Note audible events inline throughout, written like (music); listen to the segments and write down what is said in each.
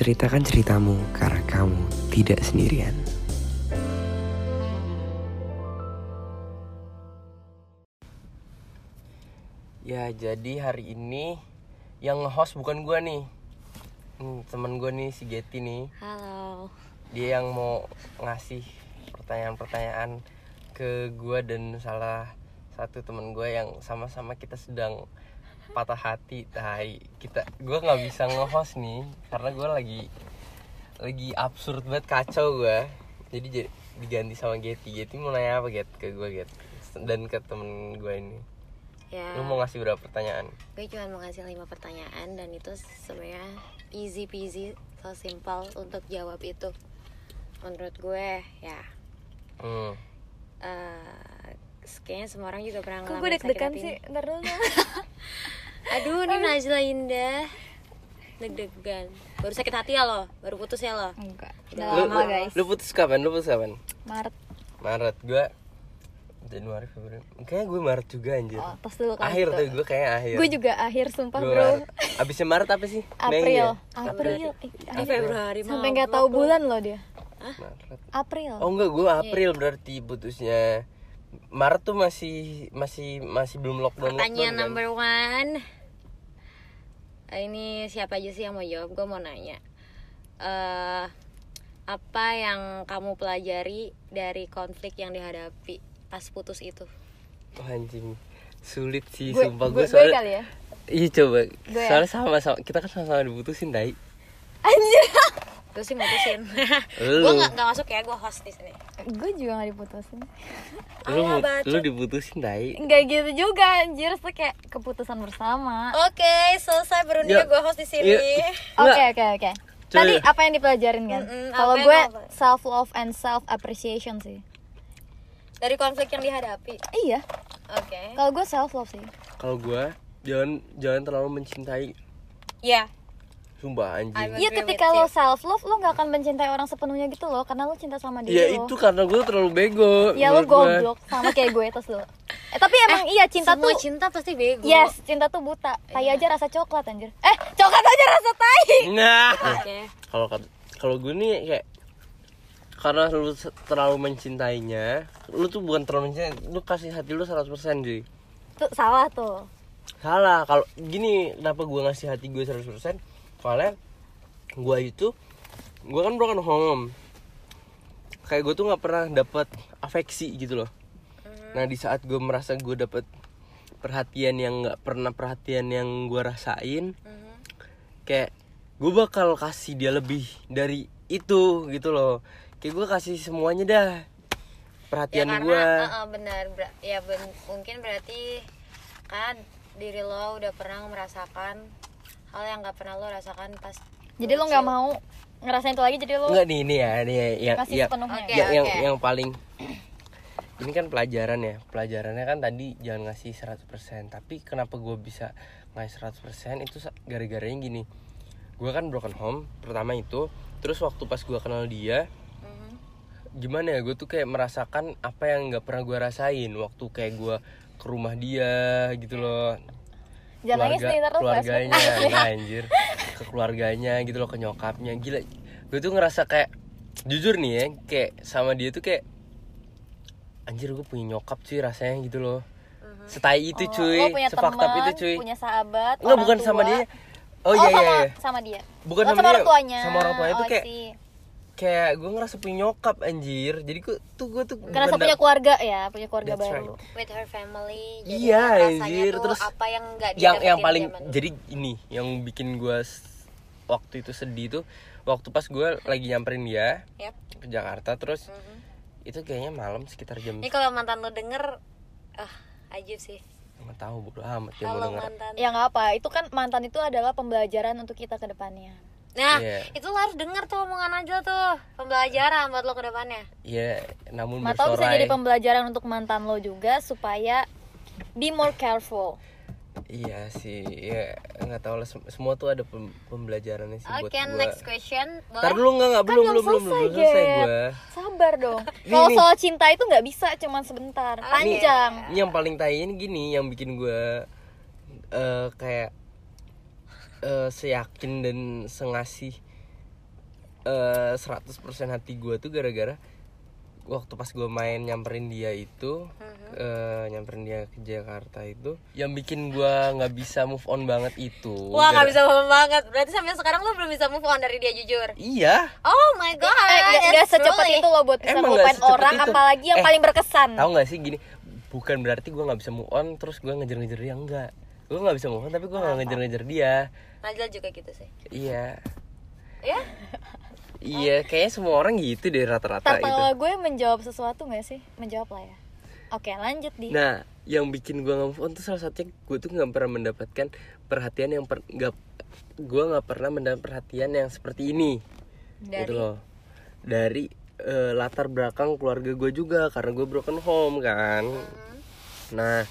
Ceritakan ceritamu karena kamu tidak sendirian. Ya, jadi hari ini yang nge-host bukan gua nih. Hmm, temen gue nih si Getty nih. Halo. Dia yang mau ngasih pertanyaan-pertanyaan ke gua dan salah satu temen gue yang sama-sama kita sedang patah hati tai kita gue nggak bisa nge-host nih karena gue lagi lagi absurd banget kacau gue jadi jadi diganti sama Getty Getty mau nanya apa Get ke gue Get dan ke temen gue ini Ya. lu mau ngasih berapa pertanyaan Gue cuma mau ngasih lima pertanyaan dan itu sebenarnya easy peasy, so simple untuk jawab itu. Menurut gue ya. hmm. eh kayaknya semua orang juga pernah Kok gue ngalamin deg-degan sih? Ntar dulu (laughs) Aduh, ini Najla Indah. Deg-degan. Baru sakit hati ya lo? Baru putus ya lo? Enggak. Udah lu, lama lu, guys. Lu putus kapan? Lu putus kapan? Maret. Maret. Gue Januari Februari. Kayaknya gue Maret juga anjir. Oh, tos dulu kan akhir gitu. tuh gue kayaknya akhir. Gue juga akhir sumpah Gua bro. Maret. abisnya Maret apa sih? Mei April. ya? April. Eh, Ini akhir- Februari Sampai nggak tahu lo. bulan loh dia. Maret. April. Oh enggak, gue April berarti putusnya. Maret tuh masih masih masih belum lockdown. Pertanyaan lockdown, kan? number one Eh, Ini siapa aja sih yang mau jawab? Gue mau nanya eh Apa yang kamu pelajari dari konflik yang dihadapi pas putus itu? Oh, anjing. Sulit sih Gue sumpah gue gue gue soalnya. kali ya Iya coba. Gue ya? Soalnya sama-sama kita kan sama-sama diputusin, Dai. Anjir (laughs) Gue sih mutusin. Gue gak, gak masuk ya, gue host di sini Gue juga gak diputusin Lu bacot. lu diputusin, Dai. Enggak gitu juga anjir Itu kayak keputusan bersama Oke, selesai berundingnya Ya. gue host di sini Iya. Oke Nggak. oke oke Tadi ya. apa yang dipelajarin kan? Mm-mm, Kalau gue self love and self appreciation sih Dari konflik yang dihadapi Iya Oke Kalau gue self love sih Kalau gue jangan jangan terlalu mencintai Ya, sumpah anjing. Iya ketika lo self love lo gak akan mencintai orang sepenuhnya gitu loh karena lo cinta sama dia Ya lo. itu karena gue terlalu bego. Ya lo goblok sama kayak gue terus lo. Eh tapi emang iya cinta Semua tuh cinta pasti bego Yes, cinta tuh buta. Tai aja rasa coklat anjir. Eh, coklat aja rasa tai. Nah. Oke kalau kat- kalau gue nih kayak karena lu se- terlalu mencintainya lu tuh bukan terlalu mencintai lu kasih hati lu 100% cuy Tuh salah tuh. salah kalau gini kenapa gue ngasih hati gue 100% soalnya gue itu gue kan broken home kayak gue tuh nggak pernah dapat afeksi gitu loh. Nah di saat gue merasa gue dapet perhatian yang nggak pernah perhatian yang gue rasain kayak gue bakal kasih dia lebih dari itu gitu loh. Kayak gue kasih semuanya dah perhatian ya, gue uh, uh, benar ber- ya ben- mungkin berarti kan diri lo udah pernah merasakan hal yang nggak pernah lo rasakan pas Jadi lo nggak mau ngerasain itu lagi jadi lo Enggak nih ini ya ini ya, yang kasih yang, sepenuhnya. Oke, yang, yang paling ini kan pelajaran ya pelajarannya kan tadi jangan ngasih 100% tapi kenapa gue bisa ngasih 100% itu gara-garanya gini gue kan broken home pertama itu terus waktu pas gue kenal dia Mhm. gimana ya gue tuh kayak merasakan apa yang nggak pernah gue rasain waktu kayak gue ke rumah dia gitu loh Jangan nangis nih, keluarganya enggak, (laughs) anjir ke keluarganya gitu loh ke nyokapnya gila gue tuh ngerasa kayak jujur nih ya kayak sama dia tuh kayak anjir gue punya nyokap cuy rasanya gitu loh setai itu Oh, cuy teman, itu cuy punya sahabat, Enggak orang bukan sama tua. dia oh iya sama, iya, iya. sama dia. Bukan Oh, sama sama, dia, orang tuanya. sama orang tuanya tuh Oh, I kayak- see. Kayak gue ngerasa punya nyokap anjir jadi gue tuh gue tuh Karena benda- punya keluarga ya, punya keluarga That's baru. with her family jadi Iya, rasanya anjir. tuh Terus apa yang nggak yang yang paling zaman jadi ini yang bikin gue waktu itu sedih tuh waktu pas gue lagi nyamperin dia Yap. ke Jakarta terus Mhm. itu kayaknya malam sekitar jam ini kalau mantan lo denger ah ajib sih nggak tahu bodo amat kalau denger mantan Ya nggak apa, itu kan mantan itu adalah pembelajaran untuk kita ke depannya. Nah Iya. itu lo harus denger tuh omongan aja tuh pembelajaran buat lo ke depannya ya namun Atau bisa jadi pembelajaran untuk mantan lo juga supaya be more careful. iya sih ya nggak tahu lah sem- semua tuh ada pem- pembelajarannya sih buat oke next question Ntar boleh dulu nggak nggak belum Kan belum belum belum belum selesai, selesai Gap. gue Sabar dong. (laughs) Kalau nih. soal cinta itu nggak bisa cuman sebentar, panjang. Ini yang paling tai ini gini yang bikin gue eh kayak eh seyakin dan sengasih eh 100% hati gue tuh gara-gara waktu pas gue main nyamperin dia itu Mhm. eh, nyamperin dia ke Jakarta itu yang bikin gue nggak bisa move on banget itu Wah nggak bisa paham banget. Berarti sampai sekarang lo belum bisa move on dari dia jujur. iya Oh my god. Eh, nggak it's secepat really- itu loh buat bisa Emang ngelupain secepat orang itu. apalagi yang Eh, paling berkesan tahu nggak sih gini bukan berarti gue nggak bisa move on terus gue ngejar-ngejar dia enggak gue nggak bisa move on tapi gue nggak ngejar-ngejar dia Najla juga gitu sih. iya Ya? iya kayaknya semua orang gitu deh rata-rata Tar, itu kalau gue menjawab sesuatu gak sih? Menjawab lah ya Oke lanjut di Nah, yang bikin gue nggak move on tuh salah satunya gue tuh nggak pernah mendapatkan perhatian yang per, nggak gue nggak pernah mendapat perhatian yang seperti ini, Dari gitu loh. Dari eh, latar belakang keluarga gue juga karena gue broken home kan. Nah,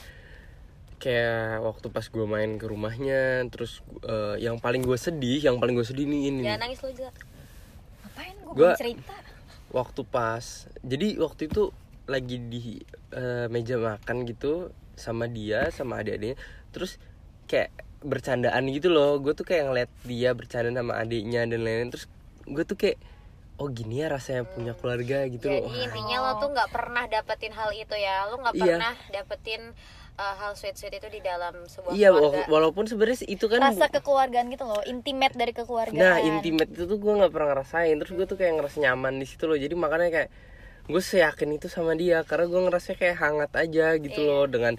kayak waktu pas gue main ke rumahnya, terus eh, yang paling gue sedih, yang paling gue sedih nih ini. jangan nangis lo juga. Ngapain gue cerita waktu pas jadi waktu itu lagi di eh, meja makan gitu sama dia sama adik-adiknya terus kayak bercandaan gitu loh gue tuh kayak ngeliat dia bercanda sama adiknya dan lain-lain terus gue tuh kayak oh gini ya rasanya punya keluarga gitu Jadi loh intinya lo tuh nggak pernah dapetin hal itu ya. Lo nggak Iya. pernah dapetin uh, hal sweet-sweet itu di dalam sebuah iya keluarga. wa- walaupun sebenarnya itu kan Rasa kekeluargaan gitu loh Intimate dari kekeluargaan nah intimate itu tuh gue nggak pernah ngerasain terus gue tuh kayak ngerasa nyaman di situ loh jadi makanya kayak gue seyakin itu sama dia karena gue ngerasa kayak hangat aja gitu Iya. loh dengan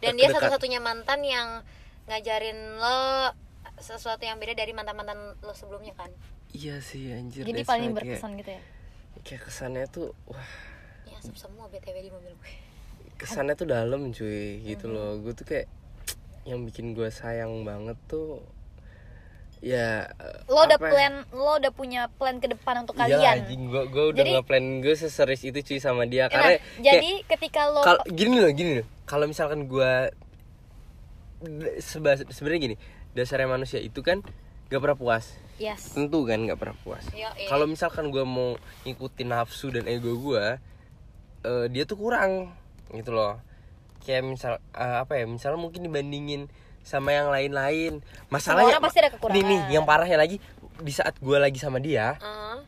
Dan dia satu-satunya mantan yang ngajarin lo sesuatu yang beda dari mantan-mantan lo sebelumnya kan. Iya sih anjir Jadi paling right, kayak- berkesan gitu ya kayak kesannya tuh wah asap semua BTW di mobil gue. Kesannya tuh dalam cuy gitu loh. Gue tuh kayak yang bikin gue sayang banget tuh ya Lo udah apa ya? plan Lo udah punya plan ke depan untuk Iya kalian. anjing gue gue udah Jadi- plan gue seserius itu cuy sama dia. Nah, karena jadi ketika lo kalau gini loh gini loh. Kalau misalkan gue sebenarnya gini dasarnya manusia itu kan gak pernah puas. Yes. Tentu kan nggak pernah puas. Yoi. kalau misalkan gue mau ngikutin nafsu dan ego gue eh, dia tuh kurang gitu loh. Kayak misal eh, apa ya misalnya mungkin dibandingin sama yang lain-lain. Masalahnya orang pasti ada kekurangan. nih nih yang parahnya lagi di saat gue lagi sama dia Uh,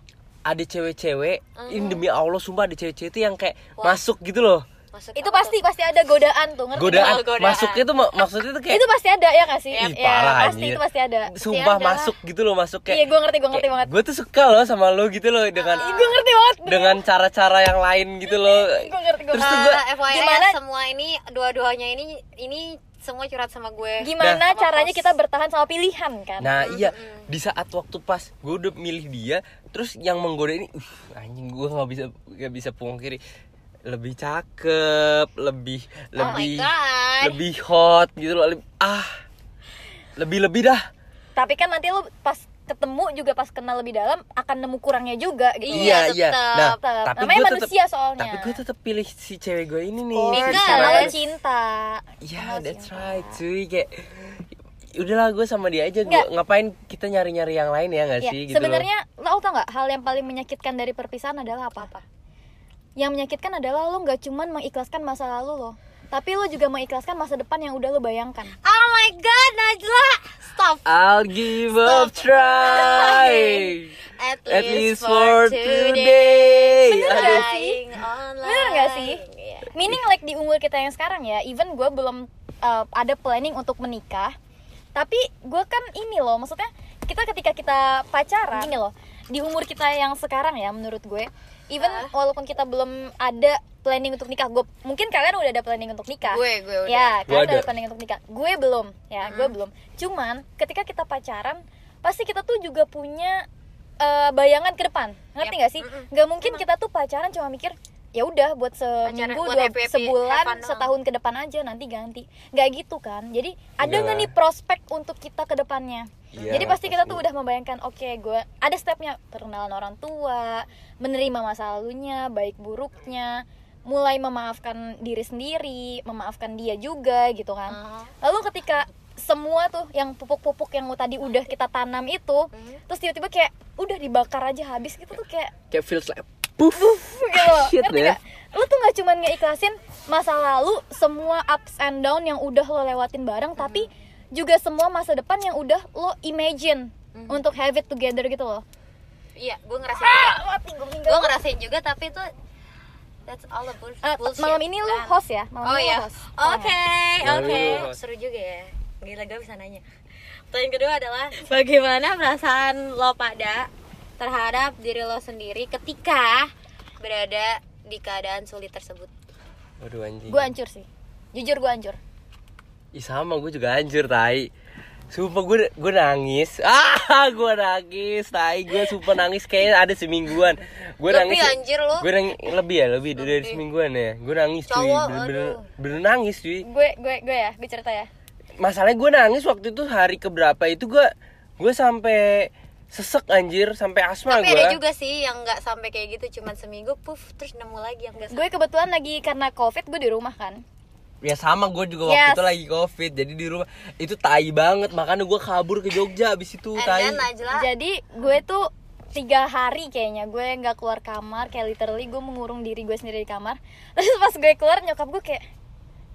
ada cewek-cewek ini demi allah sumpah ada cewek-cewek itu yang kayak Wah. masuk gitu loh masuk Itu pasti pasti ada godaan tuh ngerti godaan, godaan. masuknya tuh mak- maksudnya tuh kayak Itu pasti ada ya gak sih? Ih, ya, parah pasti anjir. itu pasti ada. Sumpah ada. masuk gitu loh masuk kayak Iya gue ngerti gue ngerti banget. gue tuh suka loh sama lo gitu loh dengan Gue ngerti banget. dengan cara-cara yang lain gitu loh. (laughs) Gue ngerti gue terus tuh ngerti. gue Uh, FYI Gimana- semua ini dua-duanya ini ini semua curhat sama gue. Gimana Sama caranya kita bertahan sama pilihan kan? Nah iya. di saat waktu pas gue udah milih dia terus yang menggoda ini uh, anjing gue nggak bisa nggak bisa pungkiri lebih cakep lebih Oh lebih lebih hot gitu loh lebih, ah lebih lebih dah Tapi kan nanti lu pas ketemu juga pas kenal lebih dalam akan nemu kurangnya juga gitu. Iya, iya tetep. nah Tetep. tapi Namanya gue tetep manusia soalnya. tapi gue tetap pilih si cewek gue ini nih Oh, si karena lo cinta. Iya, lo that's cinta. right, cuy. Kayak udahlah gue sama dia aja. Nggak. ngapain kita nyari-nyari yang lain ya nggak Ya, sih? Gitu sebenarnya lo tau nggak hal yang paling menyakitkan dari perpisahan adalah apa? Apa? Yang menyakitkan adalah lo nggak cuman mengikhlaskan masa lalu lo, tapi lo juga mengikhlaskan masa depan yang udah lo bayangkan. Oh my god, Najla. Stop. I'll give a try. (laughs) At, At least for today. Aduh. nggak sih? Online. Bener nggak sih? Iya. Meaning like di umur kita yang sekarang ya, even gue belum uh, ada planning untuk menikah, tapi gue kan ini loh, maksudnya kita ketika kita pacaran, ini loh, di umur kita yang sekarang ya, menurut gue, even Ah. walaupun kita belum ada planning untuk nikah, gue mungkin kalian udah ada planning untuk nikah. Gue, gue udah. Ya, kalian udah ada. planning untuk nikah. Gue belum, ya, gue belum. Cuman ketika kita pacaran, pasti kita tuh juga punya uh, bayangan ke depan. Ngerti nggak sih? Mm-mm. Nggak mungkin kita tuh pacaran cuma mikir ya udah buat seminggu buat dua happy-happy, sebulan setahun ke depan aja nanti ganti nggak gitu kan jadi ada nggak lah. nih prospek untuk kita ke depannya Iya, jadi pasti kita tuh pasti. udah membayangkan oke gue ada stepnya perkenalan orang tua menerima masa lalunya baik buruknya mulai memaafkan diri sendiri memaafkan dia juga gitu kan Uh-huh. lalu ketika semua tuh yang pupuk-pupuk yang tadi udah kita tanam itu Hmm. terus tiba-tiba kayak udah dibakar aja habis gitu tuh kayak Kayak feels like puff. gitu loh. Shit, ya. gak? Lu tuh gak cuman ngeikhlasin masa lalu semua ups and down yang udah lo lewatin bareng tapi juga semua masa depan yang udah lo imagine untuk have it together gitu loh. Iya gue ngerasain juga. mati gue gue ngerasain juga tapi itu that's all the Eh, bullshit malam ini lu host ya? Malam oh ya host. Oke oke. seru juga ya. Gila gue bisa nanya. Pertanyaan kedua adalah bagaimana perasaan lo pada terhadap diri lo sendiri ketika berada di keadaan sulit tersebut Waduh anjing. gue hancur sih jujur gue hancur Ih sama gue juga hancur tai. Sumpah gue gue nangis. (laughs) Ah, gue nangis. Tai gue sumpah nangis kayaknya ada semingguan. Gue Lebih, nangis. anjir, lu. Gue nangis lebih ya, lebih, dari Lebih. semingguan ya. Gue nangis cuy. Aduh. bener nangis cuy. gue gue gue ya gue cerita ya Masalahnya gue nangis waktu itu hari keberapa itu gue gue sampai sesek anjir. Sampai asma tapi gue. ada juga sih yang nggak sampai kayak gitu. Cuman seminggu puff terus nemu lagi yang biasa gue kebetulan lagi karena covid gue di rumah kan. Ya sama gue juga waktu Yes. itu lagi covid. Jadi di rumah itu tai banget. Makanya gue kabur ke Jogja abis itu and tai. jadi gue tuh tiga hari kayaknya gue nggak keluar kamar. Kayak literally gue mengurung diri gue sendiri di kamar. (laughs) Terus pas gue keluar nyokap gue kayak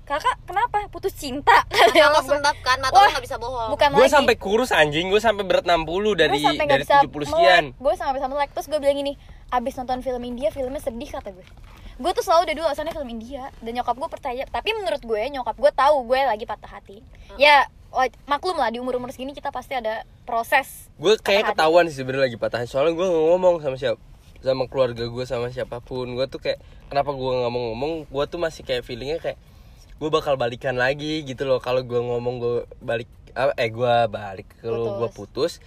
kakak kenapa? Putus cinta? Mata lo sembab kan mata lo nggak bisa bohong. bukan Gue sampai kurus anjing, gue sampai berat 60 dari dari bisa 70 sekian. gue sampai bisa melek. Terus gue bilang gini abis nonton film India filmnya sedih kata gue gue tuh selalu udah dulu alasannya film India. Dan nyokap gue percaya tapi menurut gue nyokap gue tahu gue lagi patah hati. Ya wa- maklum lah di umur umur segini kita pasti ada proses Gue kayak ketahuan sih sebenarnya lagi patah hati. Soalnya gue nggak ngomong sama siapa sama keluarga gue sama siapa pun. Gue tuh kayak kenapa gue nggak mau ngomong? Gue tuh masih kayak feelingnya kayak gue bakal balikan lagi gitu loh. Kalau gue ngomong gue balik eh gue balik kalau gue putus,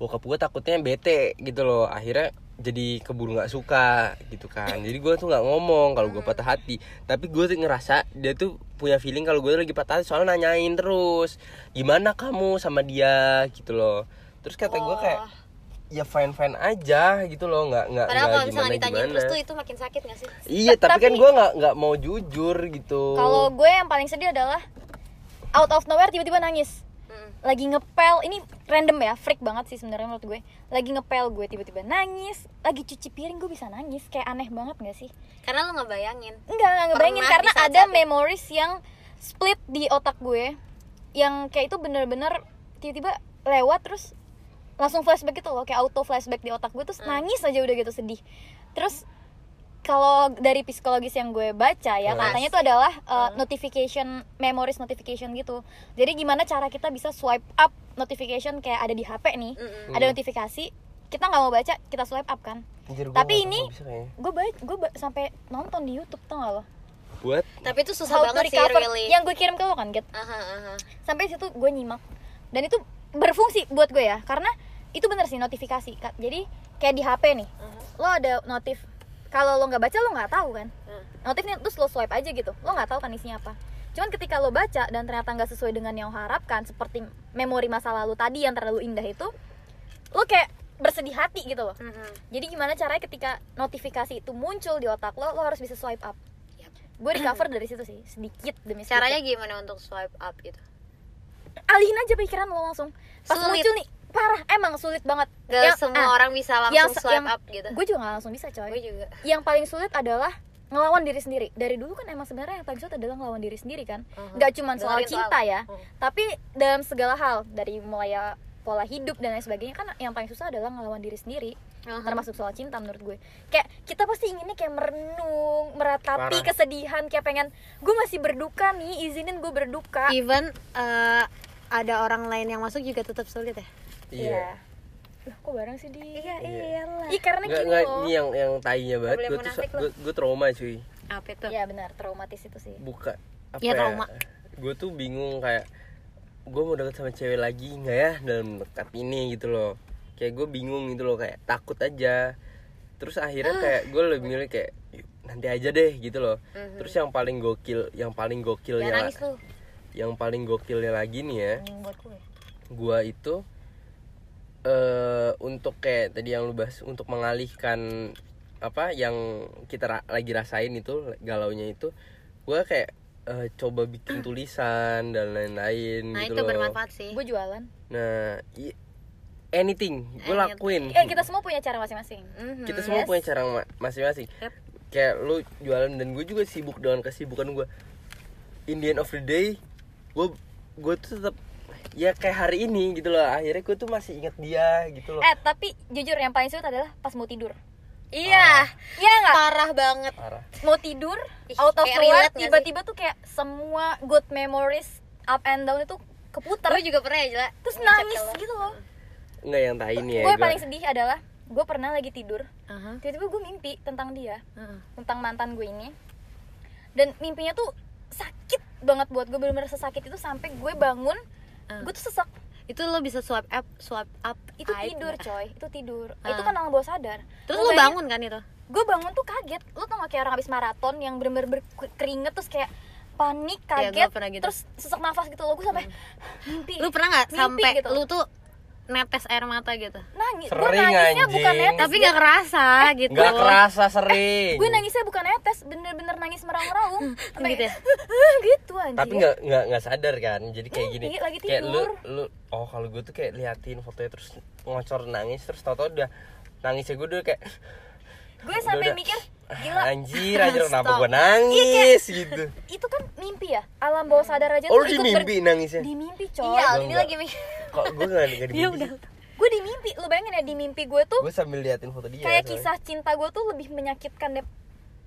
bokap gue takutnya bete gitu loh. Akhirnya jadi keburu nggak suka gitu kan jadi gue tuh nggak ngomong kalau gue patah hati tapi gue tuh ngerasa dia tuh punya feeling kalau gue lagi patah hati soalnya nanyain terus gimana kamu sama dia gitu loh terus kata gue kayak. Ya fine fine aja gitu loh nggak nggak padahal nggak kalau misalnya gimana ditanya gimana terus tuh itu makin sakit gak sih? Iya tapi, Tapi- kan gue nggak nggak mau jujur gitu. Kalau gue yang paling sedih adalah out of nowhere tiba-tiba nangis. Mm. lagi ngepel ini random ya freak banget sih sebenarnya menurut gue. Lagi ngepel gue tiba-tiba nangis lagi cuci piring gue bisa nangis. Kayak aneh banget gak sih? Karena lo nggak bayangin enggak enggak ngebayangin Pernah karena ada memories yang split di otak gue yang kayak itu bener-bener tiba-tiba lewat terus langsung flashback gitu loh kayak auto flashback di otak gue terus Hmm. nangis aja udah gitu sedih. Terus kalau dari psikologis yang gue baca ya Yes. katanya itu adalah uh, notification memories notification gitu. Jadi gimana cara kita bisa swipe up notification kayak ada di HP nih Mm-mm. ada notifikasi kita nggak mau baca kita swipe up kan. Anjir, gua tapi ini- gue baik gue ba- sampai nonton di YouTube tau gak lo? Buat? Tapi itu susah How banget sih really. Yang gue kirim ke lo kan get Aha, aha. sampai situ gue nyimak. Dan itu berfungsi buat gue ya karena itu bener sih notifikasi jadi kayak di HP nih Aha. lo ada notif kalau lo nggak baca lo nggak tahu kan Hmm. notifnya terus lo swipe aja gitu lo nggak tahu kan isinya apa cuman ketika lo baca dan ternyata nggak sesuai dengan yang harapkan seperti memori masa lalu tadi yang terlalu indah itu lo kayak bersedih hati gitu loh Mhm. jadi gimana caranya ketika notifikasi itu muncul di otak lo lo harus bisa swipe up Yap. gue recover dari situ sih sedikit demi sedikit caranya gimana untuk swipe up gitu alihin aja pikiran lo langsung pas Sulit. muncul nih parah emang sulit banget. Gak semua ah, orang bisa langsung yang, swipe yang- up gitu. Gue juga gak langsung bisa coy. Gue juga. Yang paling sulit adalah ngelawan diri sendiri. Dari dulu kan emang sebenarnya yang paling sulit adalah ngelawan diri sendiri kan? Mhm. nggak cuma soal Dengerin cinta soal- ya Mhm. tapi dalam segala hal dari mulai ya pola hidup dan lain sebagainya kan yang paling susah adalah ngelawan diri sendiri Mhm. termasuk soal cinta menurut gue. Kayak kita pasti inginnya kayak merenung meratapi Parah. kesedihan kayak pengen gue masih berduka nih izinin gue berduka. Even eh, ada orang lain yang masuk juga tetap sulit ya iya. Loh, kok bareng sih di? Iya Iya. iyalah. Ih karena nggak gini loh. ini yang yang tainya banget. Gue tuh gue, gue trauma cuy. Apa itu? Iya benar traumatis itu sih. Buka apa Iya, trauma. gue tuh bingung kayak gue mau deket sama cewek lagi nggak ya dalam dekat ini gitu loh. Kayak gue bingung gitu loh kayak takut aja. Terus akhirnya kayak gue lebih milih kayak "Yuk, nanti aja deh gitu loh. Mhm. terus yang paling gokil yang paling gokilnya nangis lu. yang paling gokilnya lagi nih ya buat gue. gua itu eh untuk kayak tadi yang lu bahas untuk mengalihkan apa yang kita ra- lagi rasain itu galaunya itu gua kayak eh, coba bikin (clears throat) tulisan dan lain-lain nah gitu itu loh. bermanfaat sih. Gue jualan. Nah i- anything gue lakuin. Eh kita semua punya cara masing-masing. Mhm. kita semua Yes. punya cara ma- masing-masing. Yep. kayak lu jualan dan gue juga sibuk dengan kesibukan gue in the end of the day gue gue tuh tetap ya kayak hari ini gitu loh. Akhirnya gue tuh masih inget dia gitu loh. Eh tapi jujur yang paling sulit adalah pas mau tidur. Iya, iya nggak? Parah banget. parah. Mau tidur Ih, out of tiba-tiba tuh kayak semua good memories up and down itu keputar. Gue juga pernah ya, Jela. terus Ngecek nangis kalau- gitu loh. Nggak yang tai ini ya gue paling sedih adalah gue pernah lagi tidur. Aha, tiba-tiba gue mimpi tentang dia aha. tentang mantan gue ini. Dan mimpinya tuh sakit banget buat gue bener-bener sesakit itu sampai gue bangun Ah. gue tuh sesek Itu lo bisa swipe up, swipe up. itu aib tidur coy itu tidur Ah. itu kan alam bawah sadar Terus lo bangun kan itu? gue bangun tuh kaget lo tau gak kayak orang habis maraton yang bener-bener berkeringet terus kayak panik Iya, kaget pernah gitu. terus sesak nafas gitu loh gue sampai mimpi Lu pernah nggak sampai gitu. lu tuh netes air mata gitu? nangis gue nangisnya bukan anjing. netes Tapi nggak kerasa gitu. nggak kerasa sering gue nangisnya bukan netes bener-bener nangis meraung-raung (laughs) sampai (laughs) Gitu ya? gitu anjir tapi nggak nggak nggak sadar kan jadi kayak gini Mimpi, lagi kayak lu tidur. lu oh kalau gue tuh kayak liatin fotonya terus ngocor nangis terus tau tau udah nangisnya gue udah kayak gue sampai udah- mikir "Ah, gila. Anjir anjir kenapa gue nangis gitu. itu kan mimpi ya? Alam bawah sadar aja oh tuh di ikut ber- mimpi nangisnya? di mimpi coy. Iya, ini lagi mikir. kok gue nggak nggak di (laughs) Ya mimpi? udah. gue di mimpi. Lu bayangin ya di mimpi gue tuh gue sambil liatin foto dia kayak soalnya. kisah cinta gue tuh lebih menyakitkan deh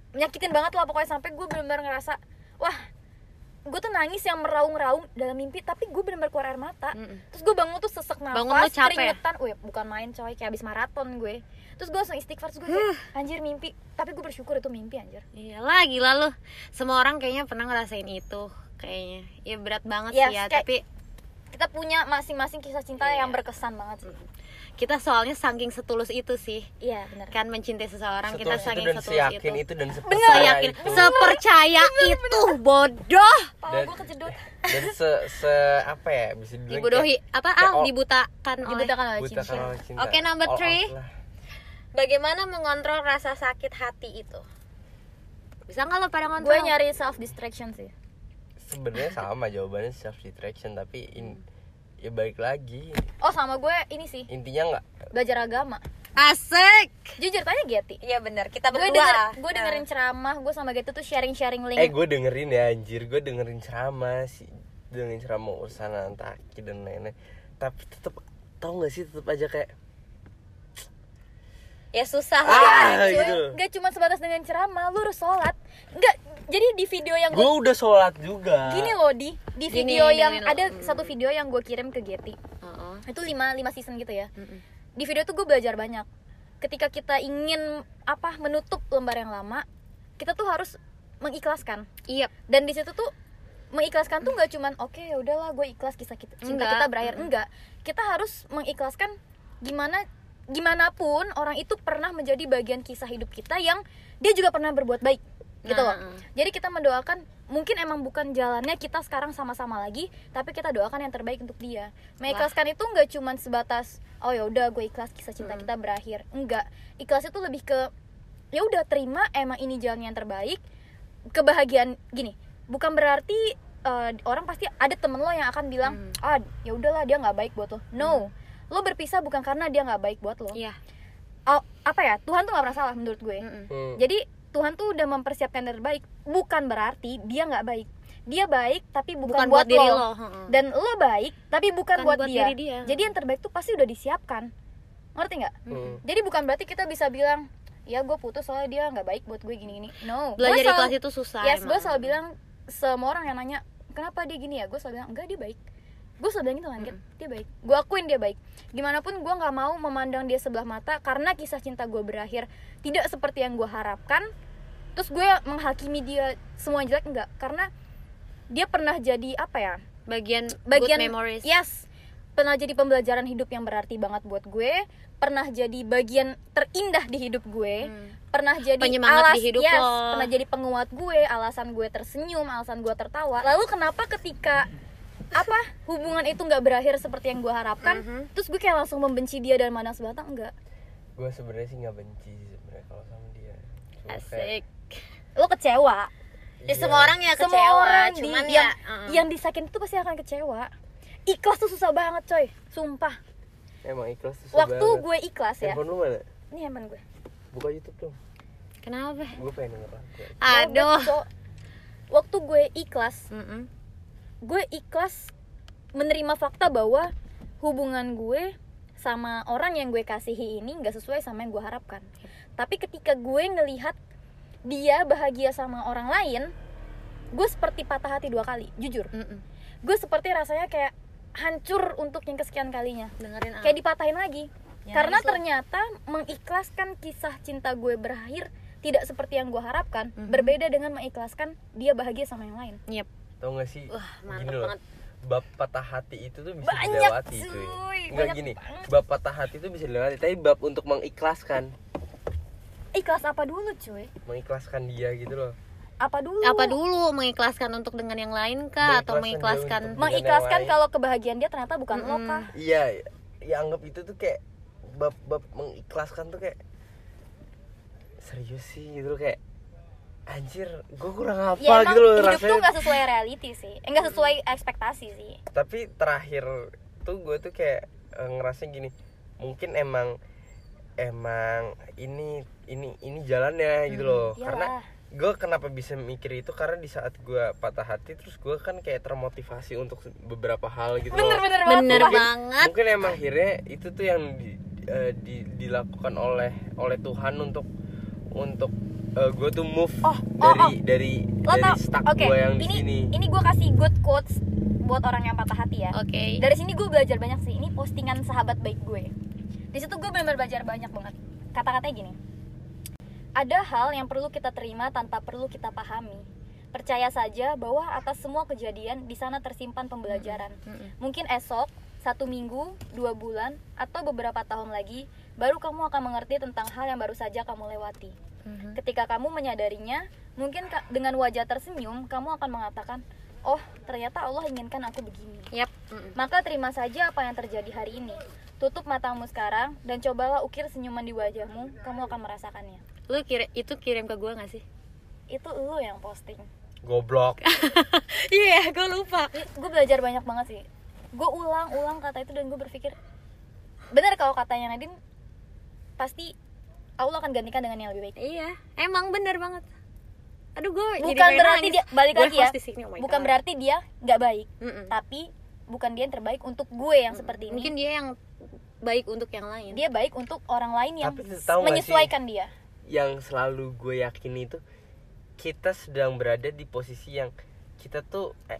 menyakitin banget lah pokoknya sampai gue benar-benar ngerasa wah gue tuh nangis yang meraung-raung dalam mimpi tapi gue benar-benar keluar air mata. Mm-mm. terus gue bangun tuh sesek nafas Bangun lu capek. ya? keringetan. Wih, bukan main coy. Kayak abis maraton gue terus gue langsung istighfar terus gue kayak anjir mimpi tapi gue bersyukur itu mimpi anjir Iya lah gila lu. Semua orang kayaknya pernah ngerasain itu kayaknya. Ya berat banget Yes, sih ya, kayak- tapi kita punya masing-masing kisah cinta Iya. yang berkesan banget sih kita soalnya saking setulus itu sih. iya benar Kan mencintai seseorang kita Setulus itu saking dan setulus itu. itu dan Bener, sepercaya Seyakin, itu sepercaya itu bodoh. Pala Dan- gue kejedot dan se se apa ya bisa dibilang Dibodohi apa ah all- dibutakan oleh. dibutakan oleh cinta oleh cinta Oke, number All three. Bagaimana mengontrol rasa sakit hati itu? Bisa nggak lo pada ngontrol? gue nyari self distraction sih. Sebenarnya sama jawabannya self distraction tapi in, ya balik lagi. Oh sama gue ini sih. Intinya nggak belajar agama. Asik. jujur tanya Getty Iya benar, kita gue berdua. denger, gue dengerin ceramah gue sama Getty tuh sharing sharing link. Eh gue dengerin ya anjir. Gue dengerin ceramah sih dengerin ceramah urusan antaki dan lain-lain. Tapi tetep tau gak sih tetep aja kayak Ya susah Ah, lah. cuy. gitu. Nggak cuma sebatas dengan ceramah lu harus sholat nggak jadi di video yang gue udah sholat juga gini loh di di Gini, video gini, yang gini, ada lo. satu video yang gue kirim ke Getty Heeh. itu lima lima season gitu ya Mm-mm. di video tuh gue belajar banyak ketika kita ingin apa menutup lembar yang lama kita tuh harus mengikhlaskan Iya. dan di situ tuh mengikhlaskan tuh nggak cuman oke ya udahlah gue ikhlas kisah kita cinta Enggak. kita berakhir enggak kita harus mengikhlaskan gimana gimana pun orang itu pernah menjadi bagian kisah hidup kita yang dia juga pernah berbuat baik gitu loh. Jadi kita mendoakan mungkin emang bukan jalannya kita sekarang sama-sama lagi tapi kita doakan yang terbaik untuk dia. Mengikhlaskan itu nggak cuman sebatas oh ya udah gue ikhlas kisah cinta kita berakhir. Enggak ikhlas itu lebih ke ya udah terima emang ini jalan yang terbaik. Kebahagiaan gini bukan berarti eh, orang pasti ada temen lo yang akan bilang Hmm. ah ya udahlah dia nggak baik buat lo. No lo berpisah bukan karena dia nggak baik buat lo Iya. Oh, apa ya Tuhan tuh nggak pernah salah menurut gue Mm-mm. Hmm. jadi Tuhan tuh udah mempersiapkan yang terbaik bukan berarti dia nggak baik dia baik tapi bukan, Bukan buat, buat diri lo, lo, dan lo baik tapi bukan, Bukan buat, buat dia. diri dia. jadi yang terbaik tuh pasti udah disiapkan ngerti nggak Hmm. jadi bukan berarti kita bisa bilang ya gue putus soalnya dia nggak baik buat gue gini gini no Belajar selalu- ikhlas itu susah. yes gue selalu bilang semua orang yang nanya kenapa dia gini ya gue selalu bilang enggak dia baik gue selalu bilang gitu kan Git. dia baik. Gue akuin dia baik. Gimana pun gue nggak mau memandang dia sebelah mata karena kisah cinta gue berakhir tidak seperti yang gue harapkan. Terus gue menghakimi dia semua jelek enggak. Karena dia pernah jadi apa ya bagian bagian good memories. yes. Pernah jadi pembelajaran hidup yang berarti banget buat gue. Pernah jadi bagian terindah di hidup gue. Hmm. pernah jadi Penyemangat di hidup yes, lo. pernah jadi penguat gue alasan gue tersenyum alasan gue tertawa. Lalu kenapa ketika apa hubungan itu nggak berakhir seperti yang gue harapkan Mhm. terus gue kayak langsung membenci dia dan mana sebatang enggak gue sebenarnya sih nggak benci sih sebenarnya kalau sama dia Cuma kayak- Asik. lo kecewa Ya, Iya. semua orang ya kecewa, semua orang di- cuman yang, ya uh-uh. yang disakin itu pasti akan kecewa ikhlas tuh susah banget coy sumpah emang ikhlas tuh susah waktu banget. gue ikhlas ya handphone lu mana ini handphone gue buka YouTube dong Kenapa? gue pengen denger Aduh. Waktu- waktu gue ikhlas Mm-mm. Gue ikhlas menerima fakta bahwa hubungan gue sama orang yang gue kasihi ini nggak sesuai sama yang gue harapkan tapi ketika gue ngelihat dia bahagia sama orang lain gue seperti patah hati dua kali jujur Mm-mm. gue seperti rasanya kayak hancur untuk yang kesekian kalinya dengerin kayak dipatahin lagi Ya, karena lo. ternyata mengikhlaskan kisah cinta gue berakhir tidak seperti yang gue harapkan Mhm. berbeda dengan mengikhlaskan dia bahagia sama yang lain Yep. Tau gak sih? Wah, Gini loh, banget. bab patah hati itu tuh bisa Banyak, dilewati cuy. cuy, Enggak banyak gini banget. bab patah hati itu bisa dilewati tapi bab untuk mengikhlaskan. Ikhlas apa dulu cuy? Mengikhlaskan dia gitu loh. Apa dulu? Apa dulu? Mengikhlaskan untuk dengan yang lain kah? Atau Mengikhlaskan dia mengikhlaskan mengikhlaskan kalau kebahagiaan dia ternyata bukan lo Mm-mm. kah? Iya ya anggap itu tuh kayak bab bab mengikhlaskan tuh kayak serius sih gitu loh kayak anjir gue kurang apa ya gitu loh hidup tuh rasanya. nggak sesuai reality sih. Eh, sesuai ekspektasi sih. Tapi terakhir tuh gue tuh kayak eh, ngerasa gini mungkin emang emang ini ini ini jalannya gitu loh. Iyalah. karena gue kenapa bisa mikir itu? Karena di saat gue patah hati terus gue kan kayak termotivasi untuk beberapa hal gitu loh. Bener-bener bener banget banget. Mungkin emang akhirnya itu tuh yang di- eh, di- dilakukan oleh oleh Tuhan untuk untuk gue tuh move Oh, oh, dari dari lo dari tau stuck oke gue yang di ini sini. ini gue kasih good quotes buat orang yang patah hati ya. Oke. Dari sini gue belajar banyak sih ini postingan sahabat baik gue. Di situ gue benar-benar belajar banyak banget. Kata-katanya gini ada hal yang perlu kita terima tanpa perlu kita pahami. Percaya saja bahwa atas semua kejadian di sana tersimpan pembelajaran. Mm-mm. mungkin esok satu minggu dua bulan atau beberapa tahun lagi baru kamu akan mengerti tentang hal yang baru saja kamu lewati Mhm. Ketika kamu menyadarinya, mungkin dengan wajah tersenyum, kamu akan mengatakan, "Oh, ternyata Allah inginkan aku begini." Yap. Mm-mm. Maka terima saja apa yang terjadi hari ini. Tutup matamu sekarang dan cobalah ukir senyuman di wajahmu, kamu akan merasakannya. lu kirim itu kirim ke gue gak sih Itu lu yang posting. goblok (laughs) iya gue lupa Gue belajar banyak banget sih. Gue ulang-ulang kata itu dan gue berpikir, benar kalau katanya Nadine, pasti Allah akan gantikan dengan yang lebih baik. iya emang bener banget aduh gue jadi Bukan pengen berarti nangis. dia balik Gue lagi ya. sini, oh Bukan God. berarti dia nggak baik. Mm-mm. tapi bukan dia yang terbaik untuk gue yang seperti ini mungkin dia yang baik untuk yang lain dia baik untuk orang lain yang Tapi menyesuaikan dia yang selalu gue yakin itu kita sedang berada di posisi yang kita tuh eh,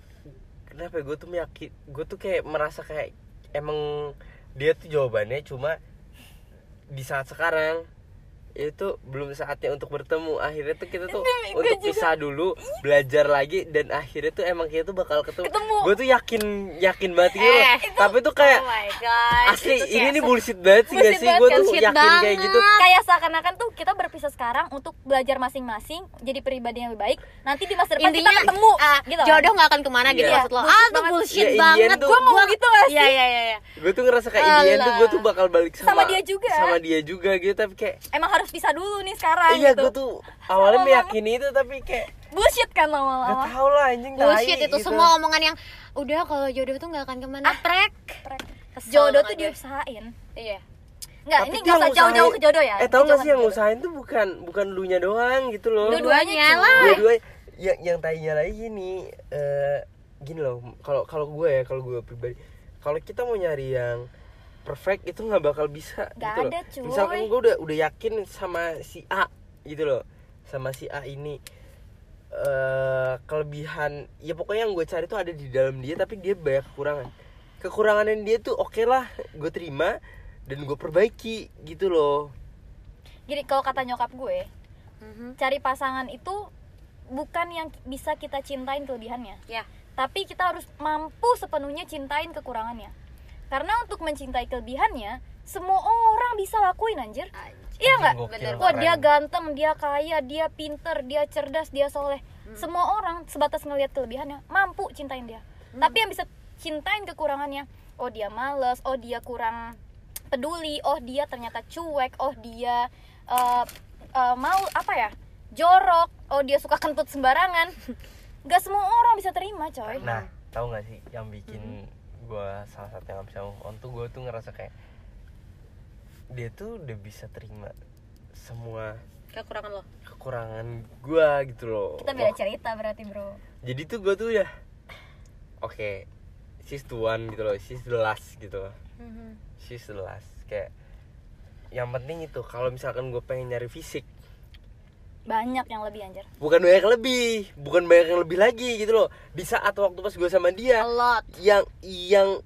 kenapa ya, gue tuh meyakin gue tuh kayak merasa kayak emang dia tuh jawabannya cuma di saat sekarang itu belum saatnya untuk bertemu akhirnya tuh kita tuh untuk pisah dulu belajar lagi dan akhirnya tuh emang kita tuh bakal ketemu, Ketemu. gue tuh yakin yakin banget gitu loh. Eh, tapi tuh kayak oh my god asli itu ini kayak nih bullshit banget sih gak Bullshit sih banget, gue tuh yakin kayak banget. gitu kayak seakan-akan tuh kita berpisah sekarang untuk belajar masing-masing jadi pribadi yang lebih baik nanti di masa depan intinya kita ketemu ah, gitu jodoh nggak akan ke mana gitu Iya. maksud lo Bullshit ah tuh banget. bullshit in the banget end tuh- gue mau gitu gak sih iya iya iya iya. gue tuh ngerasa kayak in the end tuh gue tuh bakal balik sama, Sama dia juga. sama dia juga gitu tapi kayak emang harus pisah dulu nih sekarang iya gitu. gue tuh awalnya meyakini itu tapi kayak bullshit kan gak lama-lama tau lah anjing bullshit itu gitu. semua omongan yang udah kalau jodoh tuh nggak akan ke mana. Trek Kesel jodoh tuh gue. diusahain. Iya. Nggak Tapi ini tuh nggak usah jauh-jauh ke jodoh ya? Eh tau gak sih yang usahain tuh bukan bukan lu nya doang gitu loh. Dua-duanya, lah. dua-dua yang yang tanya lagi gini eh gini loh. Kalau kalau gue ya kalau gue pribadi. Kalau kita mau nyari yang perfect itu nggak bakal bisa Nggak gitu loh. ada, cuy. misalkan gue udah udah yakin sama si A gitu loh sama si A ini eh kelebihan ya pokoknya yang gue cari tuh ada di dalam dia tapi dia banyak kekurangan kekurangannya dia tuh oke lah gue terima dan gue perbaiki gitu loh Gini kalau kata nyokap gue, Mhm. cari pasangan itu bukan yang bisa kita cintain kelebihannya, ya tapi kita harus mampu sepenuhnya cintain kekurangannya. Karena untuk mencintai kelebihannya, semua orang bisa lakuin anjir. Iya nggak? Wah keren. dia ganteng, dia kaya, dia pinter, dia cerdas, dia soleh. Semua orang sebatas ngelihat kelebihannya mampu cintain dia. Tapi yang bisa cintain kekurangannya, oh dia males, oh dia kurang peduli, oh dia ternyata cuek, oh dia eh, eh, mau apa ya jorok, oh dia suka kentut sembarangan. (laughs) Gak semua orang bisa terima coy. Nah, tahu nggak sih yang bikin gua salah satu yang gak bisa move on tuh gue tuh ngerasa kayak dia tuh udah bisa terima semua kekurangan lo kekurangan gua gitu loh. Kita beda cerita berarti bro. Jadi tuh gue tuh ya oke she's the one gitu loh she's the last gitu loh Mhm. she's the last kayak yang penting itu kalau misalkan gue pengen nyari fisik banyak yang lebih anjir. Bukan banyak yang lebih bukan banyak yang lebih lagi gitu loh. Di saat waktu pas gue sama dia a lot. yang yang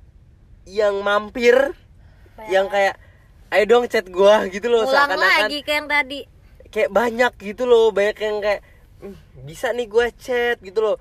yang mampir Banyak. yang kayak ayo dong chat gue gitu loh ulang lagi ke yang tadi. Kayak banyak gitu loh banyak yang kayak "Hmm, bisa nih gue chat gitu loh.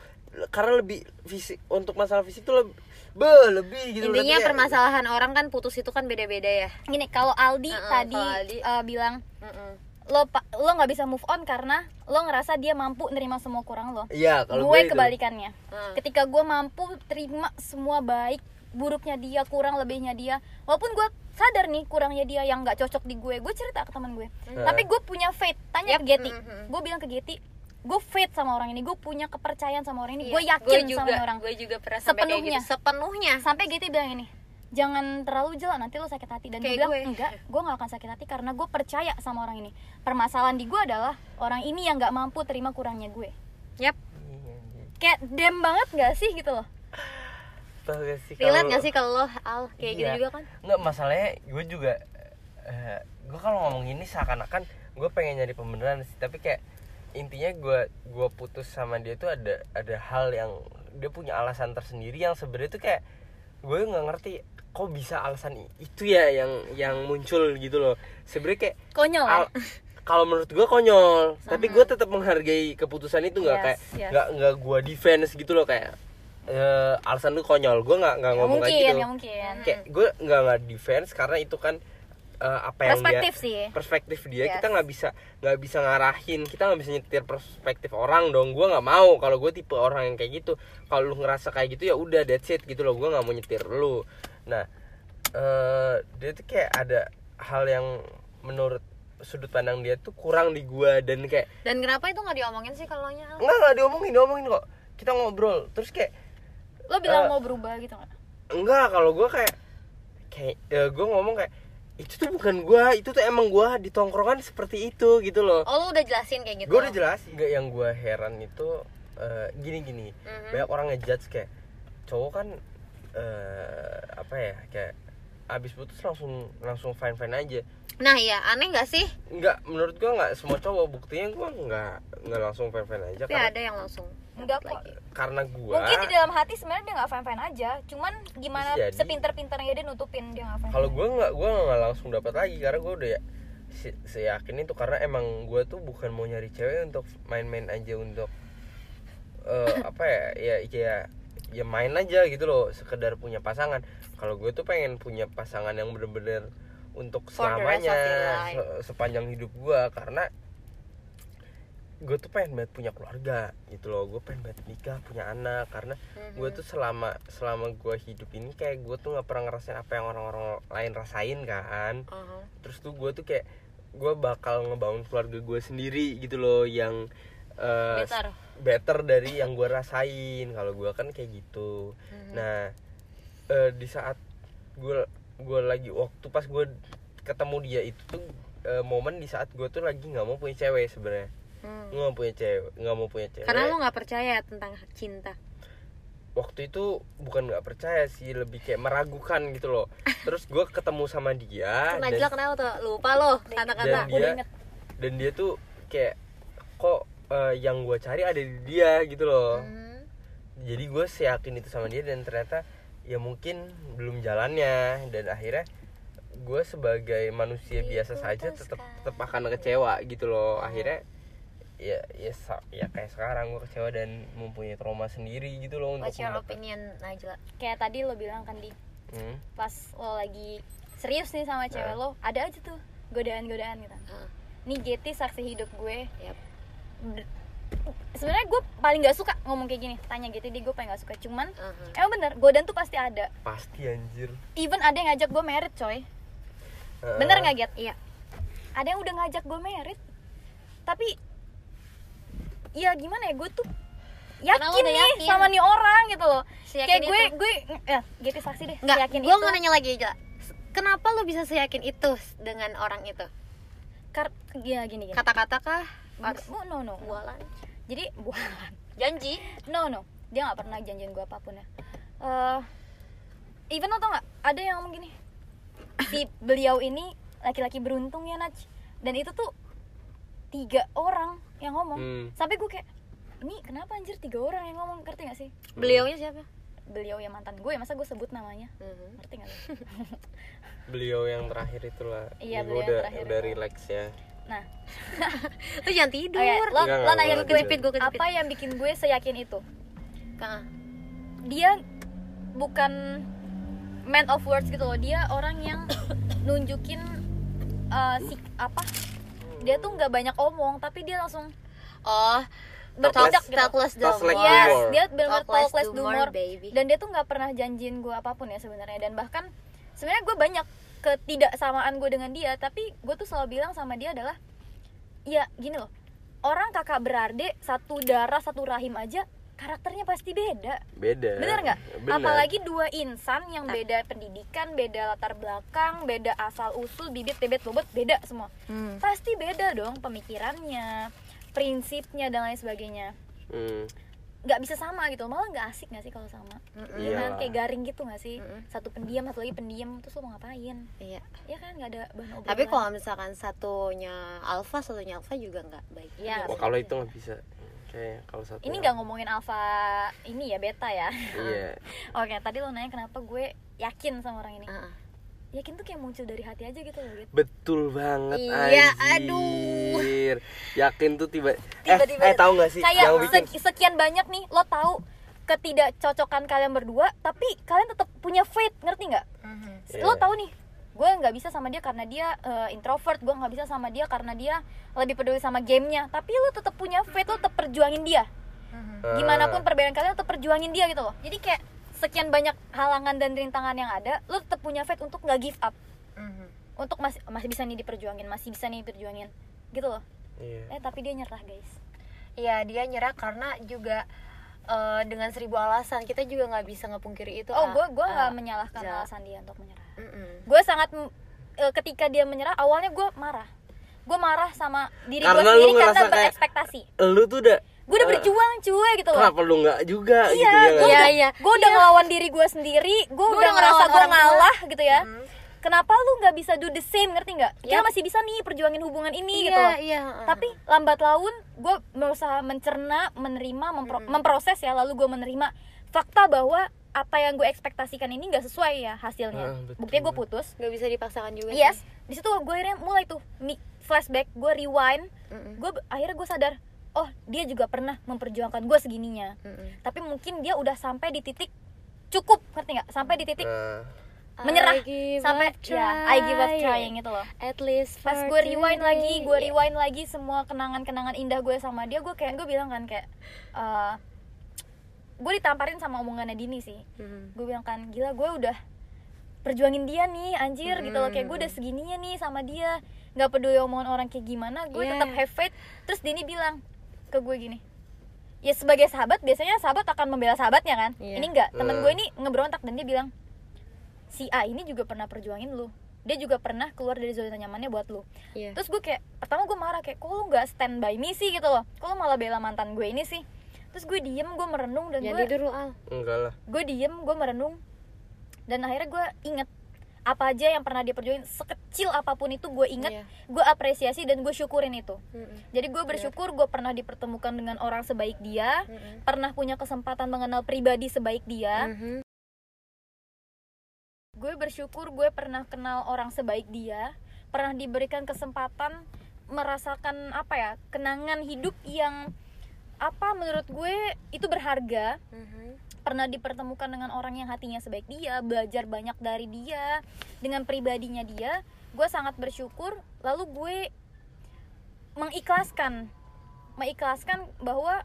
Karena lebih fisik untuk masalah fisik tuh lebih be lebih gitu intinya ya- permasalahan orang kan putus itu kan beda-beda ya. Gini kalau Aldi Uh-uh, tadi kalau Aldi. eh, bilang Mm-mm. Lo lo nggak bisa move on karena lo ngerasa dia mampu nerima semua kurang lo iya kalau gue itu. kebalikannya Hmm. ketika gue mampu terima semua baik buruknya dia kurang lebihnya dia walaupun gue sadar nih kurangnya dia yang nggak cocok di gue gue cerita ke teman gue Hmm. tapi gue punya faith tanya Yep, ke Getty hmm, hmm. gue bilang ke Getty gue faith sama orang ini gue punya kepercayaan sama orang ini Iya, gue yakin juga, sama ini orang gue juga pernah sampai kayak Sepenuhnya. gitu sepenuhnya sampai Getty bilang ini jangan terlalu jelek nanti lo sakit hati. Dan Kayak bilang gue. enggak gue gak akan sakit hati karena gue percaya sama orang ini. Permasalahan di gue adalah orang ini yang nggak mampu terima kurangnya gue. Yap. Kayak dem banget gak sih gitu loh? Tau gak sih relate kalau- gak sih kalau lo? Al kayak gitu Iya. juga kan? Nggak masalahnya gue juga eh, gue kalau ngomong ini seakan-akan gue pengen nyari pembenaran sih. Tapi kayak intinya gue gue putus sama dia tuh ada ada hal yang dia punya alasan tersendiri yang sebenarnya tuh kayak gue nggak ngerti kok bisa alasan itu ya yang yang muncul gitu loh. Sebenarnya kayak konyol ya? al- kalau menurut gue konyol tapi gue tetap menghargai keputusan itu nggak Yes, kayak yes. nggak nggak gue defense gitu loh kayak eh, alasan lu konyol. Gue nggak nggak Nggak ngomong mungkin kayak gitu. nggak mungkin. Kayak gue nggak nggak defense karena itu kan eh, apa yang perspektif dia sih. perspektif dia Yes. kita nggak bisa nggak bisa ngarahin kita nggak bisa nyetir perspektif orang dong. Gue nggak mau kalau gue tipe orang yang kayak gitu. Kalau lu ngerasa kayak gitu ya udah that's it gitu loh. Gue nggak mau nyetir lu. Nah eh dia tuh kayak ada hal yang menurut sudut pandang dia tuh kurang di gue dan kayak dan kenapa itu nggak diomongin sih kalau nya? Nggak nggak diomongin diomongin kok. Kita ngobrol. Terus kayak lo bilang Eh, mau berubah gitu nggak? enggak kalau gue kayak kayak gue ngomong kayak itu tuh bukan gue itu tuh emang gue di tongkrongan seperti itu gitu loh. Oh lo udah jelasin kayak gitu? Gue udah jelas nggak yang gue heran itu eh, gini gini Mhm. banyak orang ngejudge kayak cowok kan eh, apa ya kayak abis putus langsung langsung fine fine aja. Nah iya aneh nggak sih? Nggak menurut gue nggak semua cowok buktinya gue nggak nggak langsung fine fine aja tapi karena, ada yang langsung Enggak kok. lagi. karena gue mungkin di dalam hati sebenarnya dia nggak fine fine aja cuman gimana jadi. sepinter-pinternya dia nutupin dia nggak fine kalau gue nggak gue nggak langsung dapat lagi karena gue udah ya se- seyakin itu karena emang gue tuh bukan mau nyari cewek untuk main-main aja untuk eh, (laughs) apa ya ya ya ya main aja gitu loh sekedar punya pasangan kalau gue tuh pengen punya pasangan yang bener-bener untuk selamanya se- sepanjang hidup gue karena gue tuh pengen banget punya keluarga gitu loh. Gue pengen banget nikah punya anak. Karena gue tuh selama selama gue hidup ini kayak gue tuh nggak pernah ngerasain apa yang orang-orang lain rasain kan. Uh-huh. terus tuh gue tuh kayak gue bakal ngebangun keluarga gue sendiri gitu loh yang eh, Better. better dari yang gue rasain. Kalau gue kan kayak gitu. Mhm. nah eh, di saat gue gue lagi waktu pas gue ketemu dia itu tuh eh, momen di saat gue tuh lagi nggak mau punya cewek sebenarnya Hmm. gue nggak punya cewek nggak mau punya cewek. Karena lo nggak percaya tentang cinta. Waktu itu bukan nggak percaya sih lebih kayak meragukan gitu loh. (laughs) Terus gue ketemu sama dia Najla kenapa tuh lupa lo dan kata-kata udah dia inget. dan dia tuh kayak kok eh, yang gue cari ada di dia gitu loh. Mhm. jadi gue seyakin itu sama dia dan ternyata ya mungkin belum jalannya. Dan akhirnya gue sebagai manusia biasa saja tetap tetap akan kecewa gitu loh. Akhirnya ya ya ya kayak sekarang gue kecewa dan mempunyai trauma sendiri gitu loh untuk What's your opinion Najla? kayak tadi lo bilang kan di Hmm. pas lo lagi serius nih sama cewek Nah. lo ada aja tuh godaan-godaan gitu Ah, nih Getty saksi hidup gue yap. D- sebenarnya gue paling nggak suka ngomong kayak gini tanya Getty dia gue paling nggak suka cuman Uh-huh. emang bener godaan tuh pasti ada pasti anjir even ada yang ngajak gue merit coy Heeh. bener nggak Get? Iya. ada yang udah ngajak gue merit tapi ya gimana ya gue tuh yakin nih yakin. sama nih orang gitu loh Seyakin kayak gue itu. gue ya Getty saksi deh Enggak, yakin gue mau nanya lagi aja. Kenapa lo bisa seyakin itu dengan orang itu? Kar- ya gini gini Kata-kata kah? Oh, no no. Bualan. jadi bualan Janji? no no dia nggak pernah janjiin gue apa pun ya Eh, even lo tau nggak ada yang ngomong gini si beliau ini laki-laki beruntung ya Naj dan itu tuh tiga orang yang ngomong. Hmm. sampai gue kayak ini kenapa anjir tiga orang yang ngomong? Ngerti gak sih? Beliaunya siapa? Beliau yang mantan gue masa gue sebut namanya? Mhm. ngerti gak sih? (laughs) Beliau yang terakhir itulah Iya, beliau gua yang udah terakhir udah itu. relax ya. Nah. (laughs) Lu jangan tidur. Oke, lo, Enggak, lo nanya gue kejepit, gue kejepit. apa yang bikin gue seyakin itu? Kak, dia bukan man of words gitu loh. Dia orang yang (coughs) nunjukin uh, si apa dia tuh nggak banyak omong tapi dia langsung oh bertindak gitu. talk less do Talk like more. yes dia benar Talk less do more, baby. dan dia tuh nggak pernah janjiin gue apa pun ya sebenarnya. Dan bahkan sebenarnya gue banyak ketidaksamaan gue dengan dia tapi gue tuh selalu bilang sama dia adalah ya gini loh. Orang kakak beradik satu darah satu rahim aja karakternya pasti beda. Beda. Bener nggak? Apalagi dua insan yang beda pendidikan beda latar belakang beda asal usul bibit bebet bobot beda semua. Hmm. pasti beda dong pemikirannya prinsipnya dan lain sebagainya. Hmm. nggak bisa sama gitu malah nggak asik nggak sih kalau sama? Mm-mm. Iya. kan kayak garing gitu nggak sih? Mm-mm. satu pendiam satu lagi pendiam terus lo mau ngapain? Iya. ya kan? Nggak ada bahan obrolan. Tapi kalau misalkan satunya alfa, satunya alfa juga nggak baik. Iya, Wah, kalau itu nggak bisa kayak kalau satu ini nggak ngomongin alfa ini ya beta ya. Iya. (laughs) Oke tadi lo nanya kenapa gue yakin sama orang ini. Ah, ah. yakin tuh kayak muncul dari hati aja gitu loh gitu betul banget Iya, anjir. yakin tuh tiba Tiba-tiba- eh, eh tahu nggak sih kayak yang bikin? sekian banyak nih lo tahu ketidakcocokan kalian berdua tapi kalian tetap punya faith ngerti nggak? Iya. lo tahu nih gue nggak bisa sama dia karena dia eh, introvert. Gue nggak bisa sama dia karena dia lebih peduli sama gamenya. Tapi lo tetap punya faith lo tetap perjuangin dia. Gimana pun perbedaan kalian tetap perjuangin dia gitu loh. Jadi kayak sekian banyak halangan dan rintangan yang ada lo tetap punya faith untuk nggak give up. Untuk masih masih bisa nih diperjuangin masih bisa nih diperjuangin. Gitu loh. Iya. eh tapi dia nyerah guys. Iya, dia nyerah karena juga eh, dengan seribu alasan. Kita juga nggak bisa ngepungkiri itu. oh ah. gue gue nggak Ah, menyalahkan Zal. alasan dia untuk menyerah Gue sangat mm, eh, ketika dia menyerah awalnya gue marah gue marah sama diri gue Karena lu sendiri karena berekspektasi lu tuh udah gue udah eh, berjuang cuy gitu loh kenapa lu nggak juga iya gitu ya gue nggak? Iya, udah, iya. gue udah ngelawan diri gue sendiri gue udah udah ngerasa gue tua. ngalah gitu ya Mhm. kenapa lu nggak bisa do the same ngerti nggak kita Yap. masih bisa nih perjuangin hubungan ini Iya, gitu loh iya. ah. tapi lambat laun gue berusaha mencerna menerima mempro- memproses ya lalu gue menerima fakta bahwa apa yang gue ekspektasikan ini nggak sesuai ya hasilnya Ah, betul. buktinya gue putus nggak bisa dipaksakan juga. yes sih. di situ gue akhirnya mulai tuh flashback gue rewind gue akhirnya gue sadar oh dia juga pernah memperjuangkan gue segininya Mm-mm. tapi mungkin dia udah sampai di titik cukup ngerti nggak sampai di titik Nah, menyerah I give sampai up ya I give up trying. gitu loh At least pas gue rewind today. lagi gue rewind lagi semua kenangan-kenangan indah gue sama dia gue kayak gue bilang kan kayak eh, gue ditamparin sama omongannya Dini sih. Mm. gue bilang kan gila gue udah perjuangin dia nih anjir gitu loh. Kayak gue udah segininya nih sama dia. Nggak peduli omongan orang kayak gimana gue Yeah. tetap have faith. Terus Dini bilang ke gue gini ya sebagai sahabat biasanya sahabat akan membela sahabatnya kan? Iya. ini enggak temen Hmm. gue ini ngeberontak dan dia bilang si A ini juga pernah perjuangin lu. Dia juga pernah keluar dari zona nyamannya buat lu. Iya. terus gue kayak pertama gue marah kayak kok lu nggak stand by me sih? gitu loh. Kok lu malah bela mantan gue ini sih terus gue diem gue merenung dan Jangan gue tidur lu al. enggak lah gue diem gue merenung dan akhirnya gue inget apa aja yang pernah dia perjuangin sekecil apa pun itu gue inget Iya. gue apresiasi dan gue syukurin itu Mm-mm. jadi gue bersyukur gue pernah dipertemukan dengan orang sebaik dia Mm-mm. pernah punya kesempatan mengenal pribadi sebaik dia Mhm. gue bersyukur gue pernah kenal orang sebaik dia pernah diberikan kesempatan merasakan apa ya kenangan hidup yang apa menurut gue itu berharga Mhm. pernah dipertemukan dengan orang yang hatinya sebaik dia belajar banyak dari dia dengan pribadinya dia gue sangat bersyukur lalu gue mengikhlaskan mengikhlaskan bahwa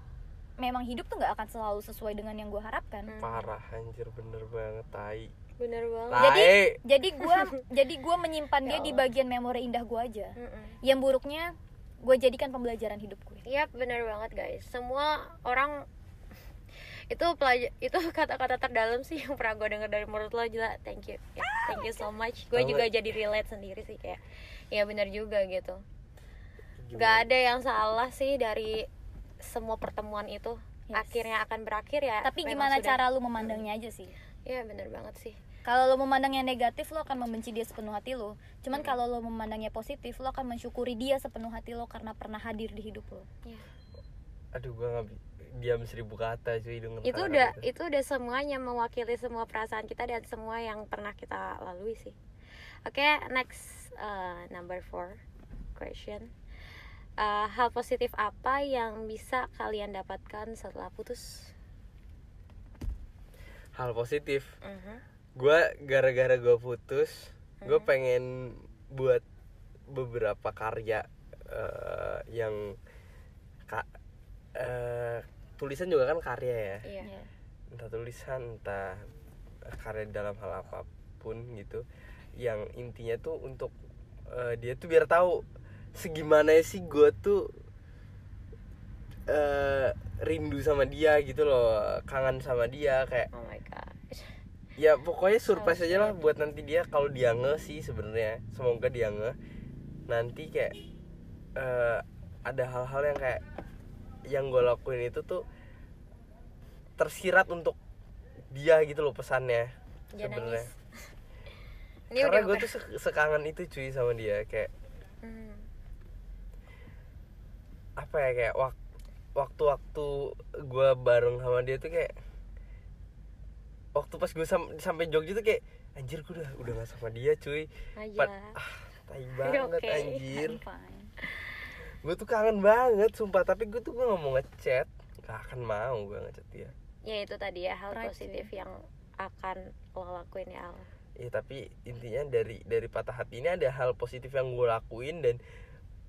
memang hidup tuh nggak akan selalu sesuai dengan yang gue harapkan Hmm. parah anjir bener banget tai Bener banget. Tai. jadi jadi gue jadi gue menyimpan dia (laughs) Ya di Allah. bagian memori indah gue aja Mm-mm. yang buruknya gue jadikan pembelajaran hidup gue. Yap, bener banget guys. Semua orang itu pelaj itu kata-kata terdalam sih yang pernah gue denger dari mulut lo gila. Thank you. Ya, thank you so much. Gue juga jadi relate sendiri sih kayak ya bener juga gitu? Gak ada yang salah sih dari semua pertemuan itu. Yes. akhirnya akan berakhir ya tapi gimana sudah- cara lu memandangnya aja sih? Ya bener banget sih kalau lo memandangnya negatif lo akan membenci dia sepenuh hati lo. Cuman kalau lo memandangnya positif lo akan mensyukuri dia sepenuh hati lo karena pernah hadir di hidup lo. Iya. aduh gue nggak bi- diam seribu kata cuy dengan itu udah itu. itu udah semuanya mewakili semua perasaan kita dan semua yang pernah kita lalui sih. Oke next uh, number four question. Uh, hal positif apa yang bisa kalian dapatkan setelah putus? Hal positif? Mhm. Gue gara-gara gue putus gue Hmm. pengen buat beberapa karya eh, yang ka- eh, tulisan juga kan karya ya iya Iya. entah tulisan entah karya dalam hal apa pun gitu yang intinya tuh untuk eh, dia tuh biar tahu segimana sih gue tuh eh, rindu sama dia gitu loh kangen sama dia kayak oh my god ya pokoknya surprise aja lah buat nanti dia kalau dia nge sih sebenarnya. Semoga dia nge. Nanti kayak eh, ada hal-hal yang kayak yang gue lakuin itu tuh tersirat untuk dia gitu loh pesannya sebenarnya. (laughs) karena gue tuh se- sekangen itu cuy sama dia kayak Hmm. apa ya kayak wak- waktu-waktu gue bareng sama dia tuh kayak waktu pas gue sam- sampai Jogja tuh kayak anjir gue udah udah gak sama dia cuy. Aja Pad- ah, tai (laughs) banget Oke. anjir. (laughs) Gue tuh kangen banget sumpah. Tapi gue tuh gue gak mau ngechat. Gak akan mau gue ngechat dia. Ya itu tadi ya hal Right positif yang akan lo lakuin ya Al. Ya tapi intinya dari dari patah hati ini ada hal positif yang gue lakuin dan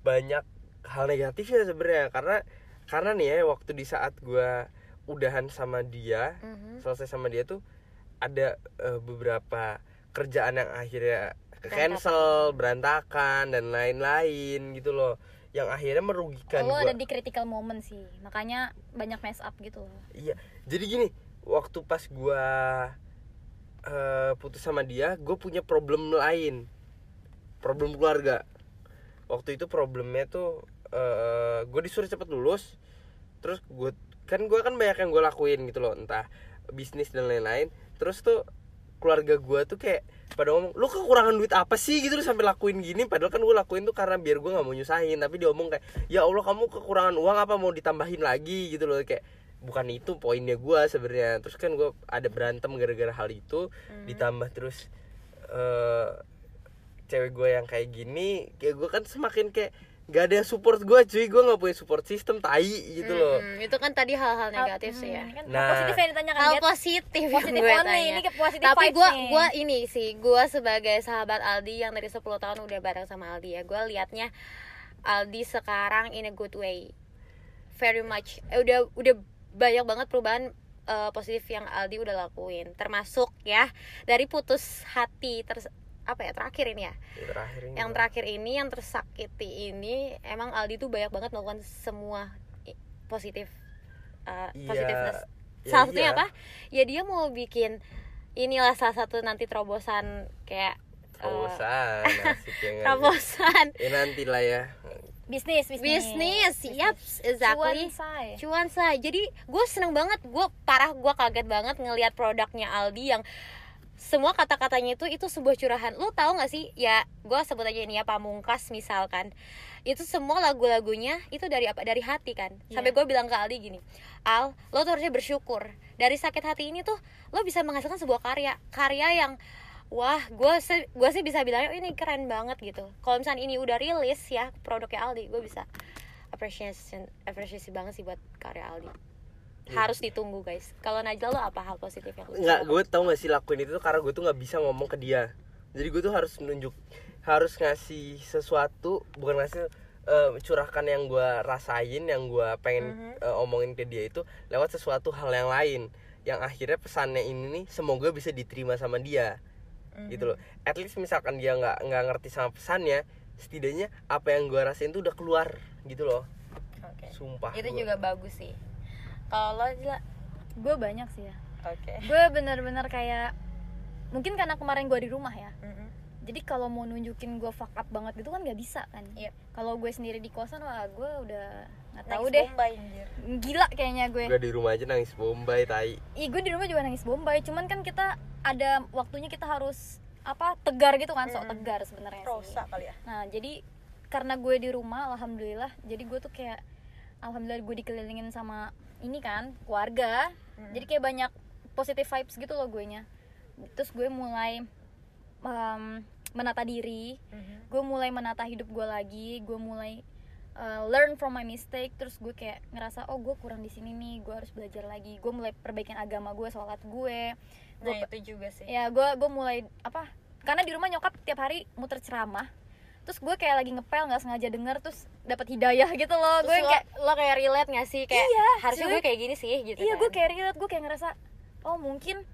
banyak hal negatifnya sebenarnya. Karena karena nih ya waktu di saat gue udahan sama dia Mhm. selesai sama dia tuh ada eh, beberapa kerjaan yang akhirnya cancel berantakan dan lain-lain gitu loh yang akhirnya merugikan lo gua. ada di critical moment sih makanya banyak mess up gitu Iya, jadi gini, waktu pas gua eh, putus sama dia, gue punya problem lain, problem keluarga. Waktu itu problemnya tuh, eh gue disuruh cepet lulus, terus gue kan gue kan banyak yang gue lakuin gitu loh, entah bisnis dan lain-lain. Terus tuh keluarga gue tuh kayak pada ngomong lu kekurangan duit apa sih? Gitu lu sampai lakuin gini. Padahal kan gue lakuin tuh karena biar gue nggak mau nyusahin. Tapi dia ngomong kayak ya allah kamu kekurangan uang apa? Mau ditambahin lagi? Gitu loh. Kayak bukan itu poinnya gue sebenarnya. Terus kan gue ada berantem gara-gara hal itu. Ditambah terus eh cewek gue yang kayak gini kayak gue kan semakin kayak gak ada yang support gue cuy. Gue nggak punya support system tai gitu loh. Mm-mm, itu kan tadi hal-hal negatif Hmm, sih ya. ini kan Nah. positif yang ditanyakan hal positif yang Positif gue tanya. ini ke positive tapi gue gue ini sih gue sebagai sahabat Aldi yang dari 10 tahun udah bareng sama Aldi ya gue liatnya Aldi sekarang in a good way. Very much. Eh, udah udah banyak banget perubahan eh, positif yang Aldi udah lakuin. Termasuk ya dari putus hati terus apa ya terakhir ini ya. Yang terakhir ini yang terakhir ini yang tersakiti ini emang Aldi tuh banyak banget melakukan semua positif uh, Iya, positiveness. ya salah satunya iya. apa? Ya dia mau bikin inilah salah satu nanti terobosan kayak uh, (laughs) terobosan ya nggak? terobosan. Ya nanti lah ya. Bisnis bisnis. Bisnis yap exactly. Cuan, say. cuan say jadi gue seneng banget gue parah gue kaget banget ngelihat produknya Aldi yang semua kata-katanya itu itu sebuah curahan. Lo tahu nggak sih? Ya gue sebut aja ini ya pamungkas misalkan. Itu semua lagu-lagunya itu dari apa? Dari hati kan? Sampai Iya. gue bilang ke Aldi gini Al lo tuh harusnya bersyukur. Dari sakit hati ini tuh lo bisa menghasilkan sebuah karya. Karya yang wah gue sih gue sih bisa bilang "Oh, ini keren banget gitu. Kalau misalnya ini udah rilis ya produknya Aldi gue bisa appreciation apresiasi banget sih buat karya Aldi harus ditunggu guys. Kalau Najla lo apa hal positif yang nggak gue tau gak sih lakuin itu tuh karena gue tuh nggak bisa ngomong ke dia. Jadi gue tuh harus nunjuk harus ngasih sesuatu bukan ngasih eh, curahkan yang gue rasain yang gue pengen eh, omongin ke dia itu lewat sesuatu hal yang lain. Yang akhirnya pesannya ini nih semoga bisa diterima sama dia. Gitu loh. At least misalkan dia nggak nggak ngerti sama pesannya setidaknya apa yang gue rasain tuh udah keluar gitu loh. Oke. sumpah itu gua. juga bagus sih kalau lo Najla gue banyak sih ya. Oke. Gue bener-bener kayak mungkin karena kemarin gue di rumah ya. Jadi kalau mau nunjukin gue fuck up banget gitu kan nggak bisa kan. Iya. kalau gue sendiri di kosan wah gue udah nggak tahu Nangis deh. Bombay, anjir. gila kayaknya gue. Gue di rumah aja nangis bombay tai. Ih, gue di rumah juga nangis bombay. Cuman kan kita ada waktunya kita harus apa tegar gitu kan sok tegar sebenarnya sih. Rosa kali ya. Nah jadi karena gue di rumah alhamdulillah jadi gue tuh kayak alhamdulillah gue dikelilingin sama ini kan keluarga. Mm. jadi kayak banyak positive vibes gitu loh gue nya terus gue mulai um, menata diri. Mhm. gue mulai menata hidup gue lagi. Gue mulai uh, learn from my mistake. Terus gue kayak ngerasa oh gue kurang di sini nih. Gue harus belajar lagi. Gue mulai perbaikin agama gue sholat gue. Nah Gua- itu juga sih. Ya gue gue mulai apa karena di rumah nyokap tiap hari muter ceramah terus gue kayak lagi ngepel nggak sengaja denger terus dapat hidayah gitu loh. Terus gue lo, kayak lo kayak relate gak sih? Kayak Iya, harusnya cuy. gue kayak gini sih gitu iya kan. gue kayak relate gue kayak ngerasa oh mungkin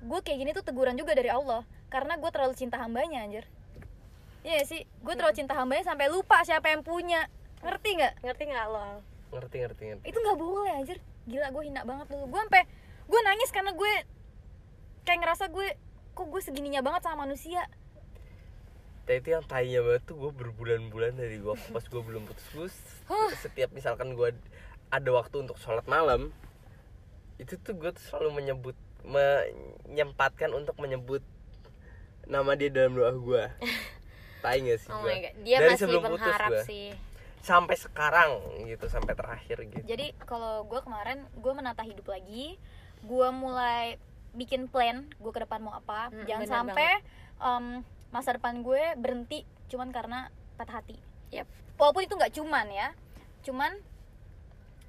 gue kayak gini tuh teguran juga dari Allah karena gue terlalu cinta hambanya anjir. Iya sih, gue terlalu cinta hambanya sampai lupa siapa yang punya. Ngerti nggak? ngerti nggak lo? Ngerti ngerti ngerti. Itu nggak boleh anjir. Gila gue hina banget dulu. Gue sampai gue nangis karena gue Kayak ngerasa gue Kok gue segininya banget sama manusia Tapi itu yang tainya banget tuh gue berbulan-bulan dari gue pas gue belum putus gue setiap misalkan gue ada waktu untuk sholat malam itu tuh gue tuh selalu menyebut menyempatkan untuk menyebut nama dia dalam doa gue (laughs) tai gak sih oh my god dia dari masih sebelum putus pengharap gue sih. Sampai sekarang gitu sampai terakhir gitu. Jadi kalau gue kemarin Gue menata hidup lagi Gue mulai bikin plan Gue ke depan mau apa. Hmm, Jangan sampai em, Masa depan gue berhenti Cuman karena patah hati Yap. Walaupun itu nggak cuman ya Cuman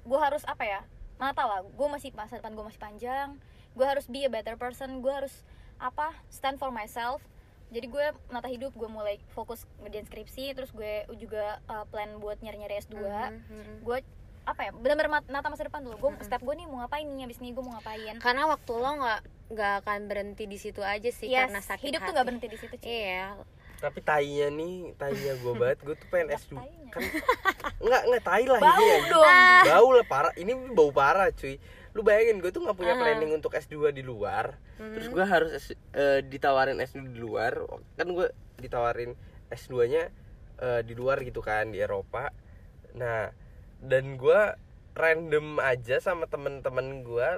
Gue harus apa ya Menata lah Gue masih masa depan gue masih panjang Gue harus be a better person Gue harus apa stand for myself jadi gue menata hidup gue mulai fokus ngerjain skripsi terus gue juga uh, plan buat nyari-nyari S2 Mhm, mhm. gue apa ya benar-benar nata masa depan dulu gue step gue nih mau ngapain nih? Abis ini gue mau ngapain? Karena waktu lo nggak nggak akan berhenti di situ aja sih Yes, karena sakit hidup tuh hati. nggak berhenti di situ cuy iya. Tapi tainya nih tainya gue banget. Gue tuh pengen S2 tainya. kan nggak nggak tai lah bau ini dong. Bau lah parah. Ini bau parah cuy. Lu bayangin gue tuh nggak punya Aha. planning untuk S2 di luar. Mhm. terus gue harus S- eh, ditawarin S2 di luar. Kan gue ditawarin S2 nya eh, di luar gitu kan di Eropa. Nah dan gue random aja sama temen-temen gue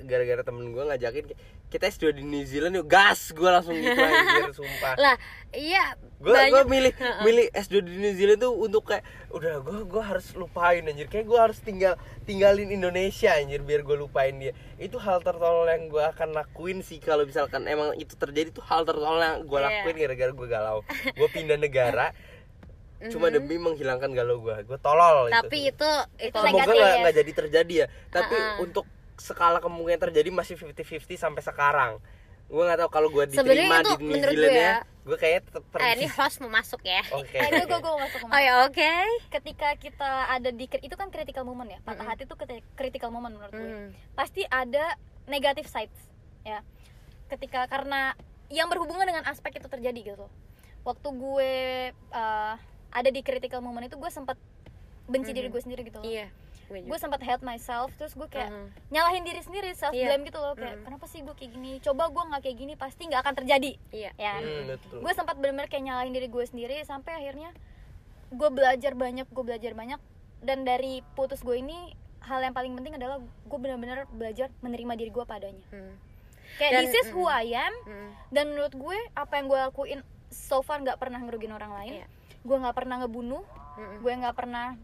gara-gara temen gue ngajakin kita S2 di New Zealand yuk. Gas gue langsung gitu (laughs) anjir sumpah. Lah iya gue gue milih milih S2 di New Zealand tuh untuk kayak udah gue gue harus lupain anjir. Kayak gue harus tinggal tinggalin Indonesia anjir biar gue lupain dia. Itu hal tertolol yang gue akan lakuin sih kalau misalkan emang itu terjadi tuh hal tertolol yang gue Iya. lakuin gara-gara gue galau. Gue pindah negara (laughs) cuma demi menghilangkan galau gue gue tolol tapi itu itu itu Semoga negatif nggak ya. nggak jadi terjadi ya. Tapi Uh-uh. untuk skala kemungkinan terjadi masih 50-50 sampai sekarang. Gue nggak tahu kalau gue diterima itu di New Zealand gue ya. ya. gue kayaknya tetap eh ini host mau masuk ya. Oke. eh gue gue gue masuk ke oh ya oke. Ketika kita ada di itu kan critical moment ya. Patah hati tuh keti- critical moment menurut gue Mhm. pasti ada negative sides ya. Ketika karena yang berhubungan dengan aspek itu terjadi gitu. Waktu gue uh, ada di critical moment itu gue sempat benci diri gue sendiri gitu loh iya gue gue sempat hate myself terus gue kayak Mhm. nyalahin diri sendiri self Iya. blame gitu loh kayak kenapa sih gue kayak gini coba gue nggak kayak gini pasti nggak akan terjadi iya ya Hmm, betul. gue sempat bener-bener kayak nyalahin diri gue sendiri sampai akhirnya gue belajar banyak gue belajar banyak dan dari putus gue ini hal yang paling penting adalah gue benar-benar belajar menerima diri gue padanya Hmm. kayak Dan- this is who I am Hmm. dan menurut gue apa yang gue lakuin so far nggak pernah ngerugin orang lain Iya. Gue nggak pernah ngebunuh gue nggak pernah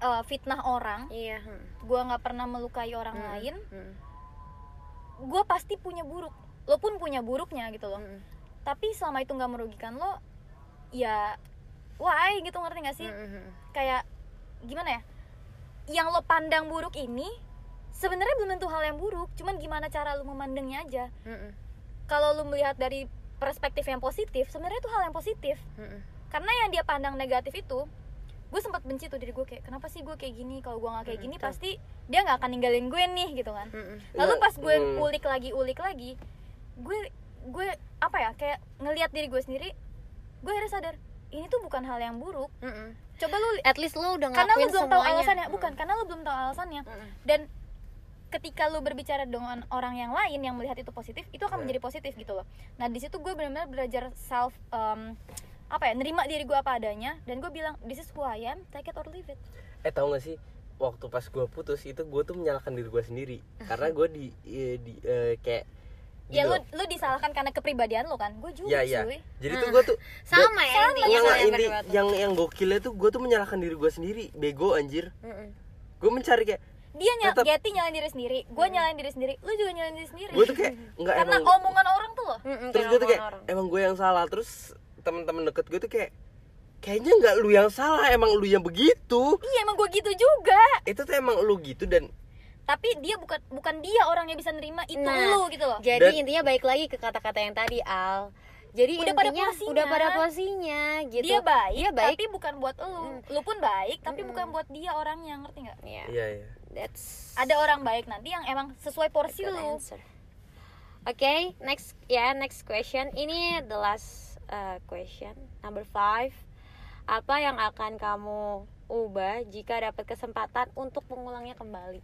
uh, fitnah orang iya hmm. gue nggak pernah melukai orang Hmm. lain Hmm. gue pasti punya buruk lo pun punya buruknya gitu loh Hmm. tapi selama itu nggak merugikan lo ya why gitu ngerti gak sih Hmm. kayak gimana ya yang lo pandang buruk ini sebenarnya belum tentu hal yang buruk cuman gimana cara lo memandangnya aja Hmm. kalau lo melihat dari perspektif yang positif sebenarnya itu hal yang positif Hmm. Karena yang dia pandang negatif itu gue sempat benci tuh diri gue kayak kenapa sih gue kayak gini kalau gue nggak kayak gini pasti dia nggak akan ninggalin gue nih gitu kan Hmm. lalu pas gue Hmm. ulik lagi ulik lagi gue gue apa ya kayak ngelihat diri gue sendiri gue akhirnya sadar ini tuh bukan hal yang buruk Hmm. coba lu at least lo udah karena lu belum tahu semuanya. alasannya bukan karena lu belum tahu alasannya Mm-mm. dan ketika lu berbicara dengan orang yang lain yang melihat itu positif itu akan Nah. menjadi positif gitu loh nah di situ gue benar-benar belajar self um, apa ya nerima diri gue apa adanya dan gue bilang this is who I am take it or leave it. Eh tau gak sih waktu pas gue putus itu gue tuh menyalahkan diri gue sendiri. Karena gue di, eh, di eh, kayak ya lu lu disalahkan karena kepribadian lu kan? Gue juga ya ya. cuy. Jadi tuh gue tuh sama ya intinya yang kalian ini yang yang gokilnya tuh gue tuh menyalahkan diri gue sendiri. Bego anjir. Gue mencari kayak dia nyal Tetep- Getty nyalain diri sendiri gue nyalain diri sendiri lu juga nyalain diri sendiri. Gue tuh kayak karena emang omongan orang tuh loh. Terus gue tuh kayak orang. emang gue yang salah terus teman-teman deket gue tuh kayak kayaknya nggak lu yang salah emang lu yang begitu iya emang gue gitu juga itu tuh emang lu gitu dan tapi dia bukan bukan dia orang yang bisa nerima itu Nah, lu gitu loh Jadi Dan- intinya baik lagi ke kata-kata yang tadi Al. Jadi Udah pada intinya porsinya. udah pada posisinya gitu. dia baik, Dia baik. tapi bukan buat lu lu pun baik tapi bukan buat dia orangnya ngerti nggak Iya. iya iya That's ada orang baik nanti yang emang sesuai porsi lu. Oke, next ya next question. Ini the last uh, question number five. Apa yang akan kamu ubah jika dapat kesempatan untuk mengulangnya kembali?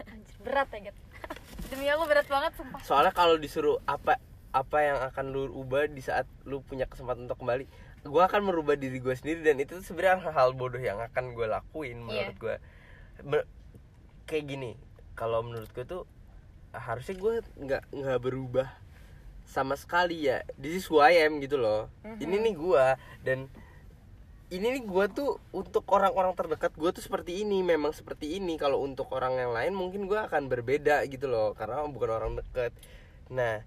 Anjir, berat ya gitu (laughs) demi Allah berat banget sumpah soalnya kalau disuruh apa apa yang akan lu ubah di saat lu punya kesempatan untuk kembali gue akan merubah diri gue sendiri dan itu tuh sebenarnya hal bodoh yang akan gue lakuin menurut Iya. gue Ber- kayak gini kalau menurut gue tuh harusnya gue nggak nggak berubah sama sekali ya. This is who I am gitu loh. Ini nih gue dan ini nih gue tuh untuk orang-orang terdekat gue tuh seperti ini memang seperti ini. Kalau untuk orang yang lain mungkin gue akan berbeda gitu loh karena bukan orang deket. Nah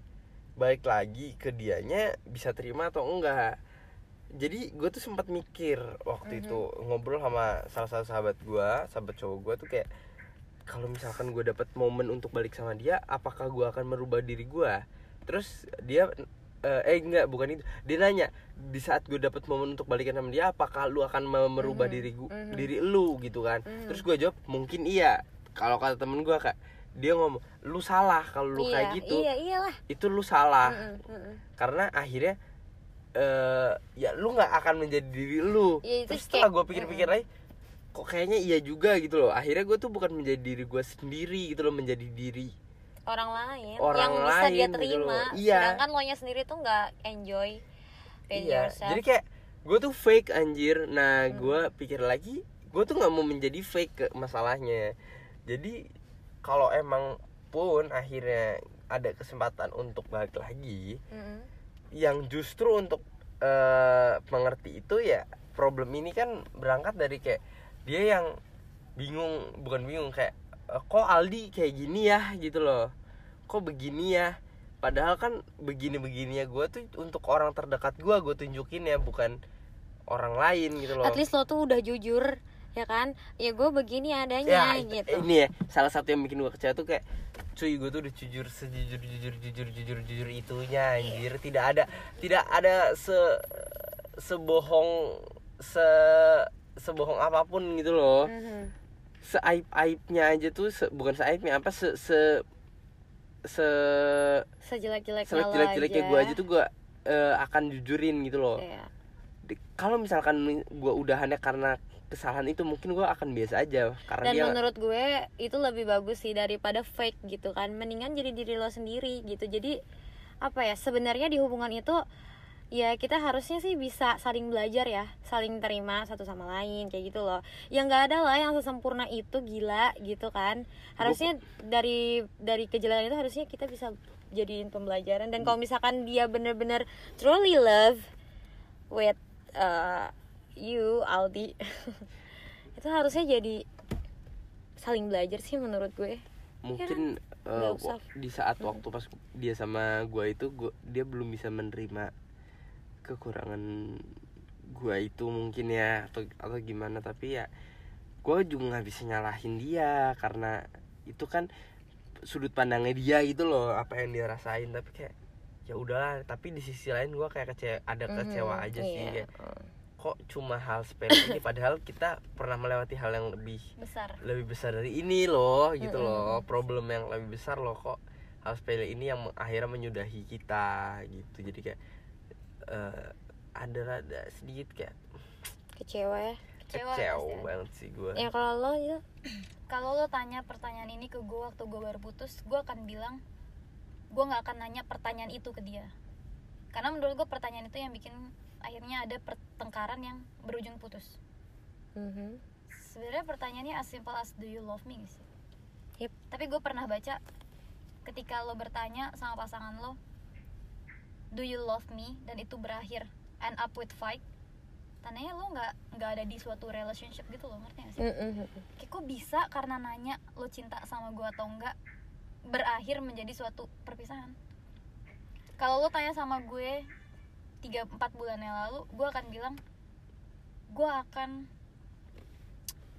balik lagi ke dianya bisa terima atau enggak. Jadi gue tuh sempat mikir waktu itu ngobrol sama salah satu sahabat gue sahabat cowok gue tuh kayak kalau misalkan gue dapat momen untuk balik sama dia apakah gue akan merubah diri gue terus dia eh, eh enggak bukan itu. Dia nanya di saat gue dapat momen untuk balikan sama dia apakah lu akan me- merubah diri gua, diri lu? Gitu kan. Terus gue jawab mungkin iya. Kalau kata temen gue kak dia ngomong lu salah kalau lu kayak iya, gitu. Iya, iyalah. itu lu salah. Mm-mm, mm-mm. karena akhirnya eh ya lu nggak akan menjadi diri lu. Ya, itu terus setelah kayak- gue pikir-pikir lagi kok kayaknya iya juga gitu loh. Akhirnya gue tuh bukan menjadi diri gue sendiri gitu loh menjadi diri Orang lain Orang yang bisa dia lain gitu terima. loh. Iya. Sedangkan lo nya sendiri tuh nggak enjoy being iya yourself. jadi kayak gue tuh fake anjir nah gue pikir lagi gue tuh nggak mau menjadi fake ke masalahnya jadi kalau emang pun akhirnya ada kesempatan untuk balik lagi Mm-mm. yang justru untuk eh, mengerti itu ya problem ini kan berangkat dari kayak dia yang bingung bukan bingung kayak "Eh, kok Aldi kayak gini ya gitu loh kok begini ya padahal kan begini begininya gue tuh untuk orang terdekat gue gue tunjukin ya bukan orang lain gitu loh At least lo tuh udah jujur ya kan? Ya gue begini adanya ya gitu. ini ya salah satu yang bikin gue kecewa tuh kayak cuy gue tuh udah jujur sejujur jujur jujur jujur jujur itunya anjir tidak ada tidak ada se sebohong se sebohong apa pun gitu loh Mhm. Seaib aibnya aja tuh se, bukan seaibnya apa se se se Sejelek-jeleknya selek lo jelek jeleknya gue aja tuh gue eh, akan jujurin gitu loh. Di- kalau misalkan gue udahannya karena kesalahan itu mungkin gue akan biasa aja karena Dan dia menurut gue itu lebih bagus sih daripada fake gitu kan. Mendingan jadi diri lo sendiri gitu. Jadi apa ya? Sebenarnya di hubungan itu ya kita harusnya sih bisa saling belajar ya, saling terima satu sama lain kayak gitu loh. Ya nggak ada lah yang sesempurna itu gila gitu kan. Harusnya dari dari kejelasan itu harusnya kita bisa jadiin pembelajaran dan kalau misalkan dia bener-bener truly love with uh, you Aldi (laughs) itu harusnya jadi saling belajar sih menurut gue mungkin Nggak usah. wa- di saat waktu pas dia sama gua itu gua, dia belum bisa menerima kekurangan gua itu mungkin ya atau atau gimana tapi ya gua juga nggak bisa nyalahin dia karena itu kan sudut pandangnya dia gitu loh apa yang dia rasain tapi kayak ya udahlah tapi di sisi lain gua kayak kecewa ada kecewa Mhm, aja sih iya. kayak kok cuma hal sepele (laughs) ini padahal kita pernah melewati hal yang lebih besar. lebih besar dari ini loh gitu loh problem yang lebih besar loh kok hal sepele ini yang akhirnya menyudahi kita gitu. Jadi kayak eh, ada rada sedikit kayak kecewa ya? Kecewa kecewa banget sih gue ya kalau lo itu kalau lo tanya pertanyaan ini ke gue waktu gue baru putus gue akan bilang gue nggak akan nanya pertanyaan itu ke dia. Karena menurut gue pertanyaan itu yang bikin akhirnya ada pertengkaran yang berujung putus. Mhm. sebenarnya pertanyaannya as simple as do you love me? sih. Yep. tapi gue pernah baca ketika lo bertanya sama pasangan lo do you love me? Dan itu berakhir. End up with fight. Tandanya lo nggak nggak ada di suatu relationship gitu lo ngerti gak sih? Kayak kok bisa karena nanya lo cinta sama gue atau enggak berakhir menjadi suatu perpisahan? Kalau lo tanya sama gue 3-4 bulan yang lalu gue akan bilang gue akan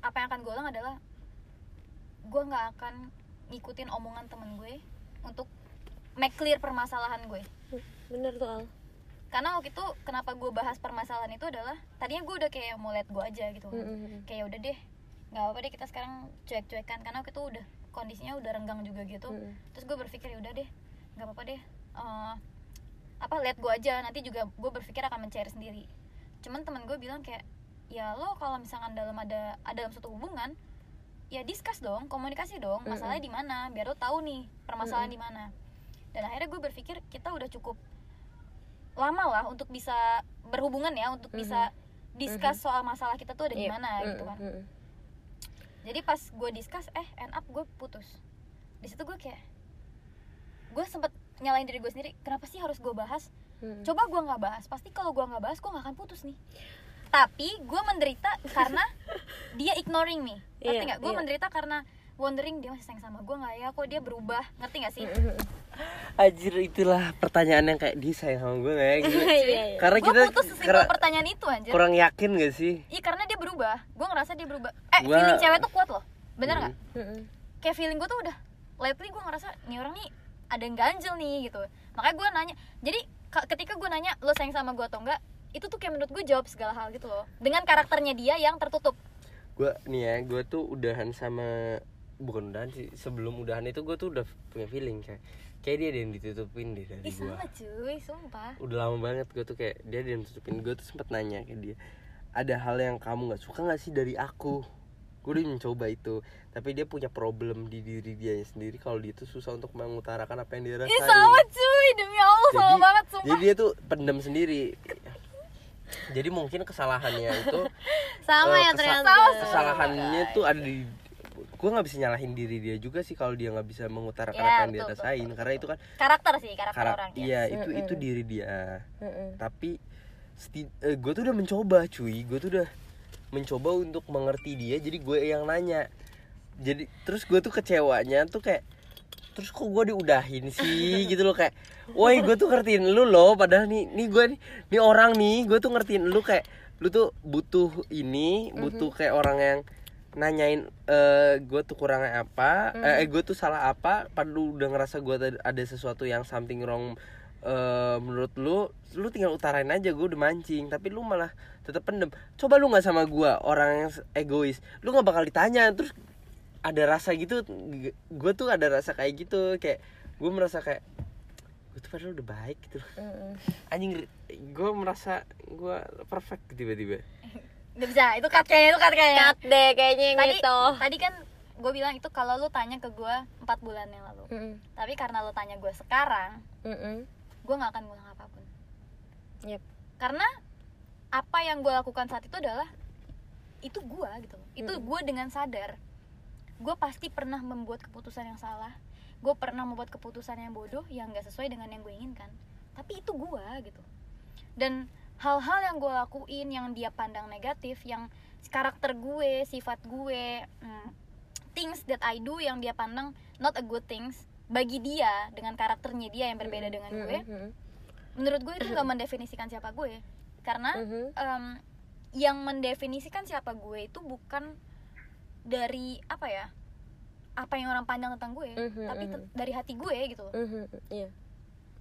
apa yang akan gue ulang adalah gue nggak akan ngikutin omongan temen gue untuk make clear permasalahan gue bener tuh Al. Karena waktu itu kenapa gue bahas permasalahan itu adalah tadinya gue udah kayak mau liat gue aja gitu kan. Mhm. kayak udah deh nggak apa-apa deh kita sekarang cuek-cuekan. Karena waktu itu udah kondisinya udah renggang juga gitu. Mhm. terus gue berpikir ya udah deh nggak apa-apa deh Eh, apa lihat gue aja. Nanti juga gue berpikir akan mencair sendiri. Cuman temen gue bilang kayak ya lo kalau misalkan dalam ada ada dalam suatu hubungan ya discuss dong komunikasi dong. Masalahnya di mana? Biar lo tahu nih permasalahan di mana. Dan akhirnya gue berpikir kita udah cukup lama lah untuk bisa berhubungan ya untuk bisa discuss soal masalah kita tuh ada di Yep. mana gitu kan Mhm. jadi pas gue discuss eh end up gue putus di situ gue kayak gue sempet nyalain diri gue sendiri kenapa sih harus gue bahas Mhm. coba gue nggak bahas pasti kalau gue nggak bahas gue nggak akan putus nih tapi gue menderita karena (laughs) dia ignoring me ngerti Iya, nggak gue iya. menderita karena wondering dia masih sayang sama gue nggak ya? Kok dia berubah? Ngerti nggak sih. (laughs) Anjir itulah pertanyaan yang kayak dia sayang sama gue gak ya? Gitu. (laughs) Iya, iya. Karena gue kita putus sesimpel kera- pertanyaan itu anjir. kurang yakin gak sih? iya karena dia berubah. Gue ngerasa dia berubah. Eh Gua- feeling cewek tuh kuat loh. Bener nggak? Kayak feeling gue tuh udah lately gue ngerasa nih orang nih ada yang ganjel nih gitu. Makanya gue nanya jadi ka- ketika gue nanya lo sayang sama gue atau enggak itu tuh kayak menurut gue jawab segala hal gitu loh. Dengan karakternya dia yang tertutup. Gue nih ya, gue tuh udahan sama bukan udahan sih sebelum udahan itu gue tuh udah punya feeling kayak kayak dia ada yang ditutupin deh dari gue sama cuy sumpah. Udah lama banget gue tuh kayak dia ada yang tutupin gue tuh sempet nanya ke dia ada hal yang kamu nggak suka nggak sih dari aku? Gue udah mencoba itu tapi dia punya problem di diri dia sendiri kalau dia tuh susah untuk mengutarakan apa yang dia rasain. ih sama cuy demi allah sama Jadi- banget sumpah. jadi dia tuh pendam sendiri. Jadi mungkin kesalahannya itu (laughs) sama eh, ya ternyata. kesalahannya tuh ada di gue nggak bisa nyalahin diri dia juga sih kalau dia nggak bisa mengutarakan Ya, apa yang dia betul, betul, rasain karena itu kan karakter sih karakter karak- orangnya iya itu itu diri dia. Mhm. tapi gue tuh udah mencoba cuy. Gue tuh udah mencoba untuk mengerti dia jadi gue yang nanya. Jadi terus gue tuh kecewanya tuh kayak terus kok gue diudahin sih? (laughs) Gitu loh kayak woi gue tuh ngertiin lu loh padahal nih nih gue nih nih orang nih gue tuh ngertiin lu kayak lu tuh butuh ini butuh kayak orang yang nanyain eh gue tuh kurangnya apa eh gue tuh salah apa padahal lu udah ngerasa gue ada sesuatu yang something wrong eh menurut lu lu tinggal utarain aja gue udah mancing. Tapi lu malah tetap pendem. Coba lu nggak sama gue orang yang egois lu nggak bakal ditanya. Terus ada rasa gitu gue tuh ada rasa kayak gitu. Kayak gue merasa kayak gue tuh padahal udah baik gitu. Mhm. anjing gue merasa gue perfect tiba-tiba (laughs) Gak bisa itu cut kayaknya itu cut kayaknya. Cut deh kayaknya yang tadi itu tadi kan gue bilang itu kalau lu tanya ke gue empat bulan yang lalu. Mhm. tapi karena lu tanya gue sekarang Mhm. gue nggak akan ngulang apa pun. Yep. karena apa yang gue lakukan saat itu adalah itu gue gitu. Loh. itu gue dengan sadar. Gue pasti pernah membuat keputusan yang salah. Gue pernah membuat keputusan yang bodoh yang gak sesuai dengan yang gue inginkan. Tapi itu gue gitu. Dan hal-hal yang gue lakuin yang dia pandang negatif yang karakter gue sifat gue hmm, things that I do yang dia pandang not a good things bagi dia dengan karakternya dia yang berbeda dengan gue Mhm. menurut gue itu nggak mendefinisikan siapa gue karena em, yang mendefinisikan siapa gue itu bukan dari apa ya apa yang orang pandang tentang gue Mhm, tapi mhm. te- dari hati gue gitu loh Mhm. iya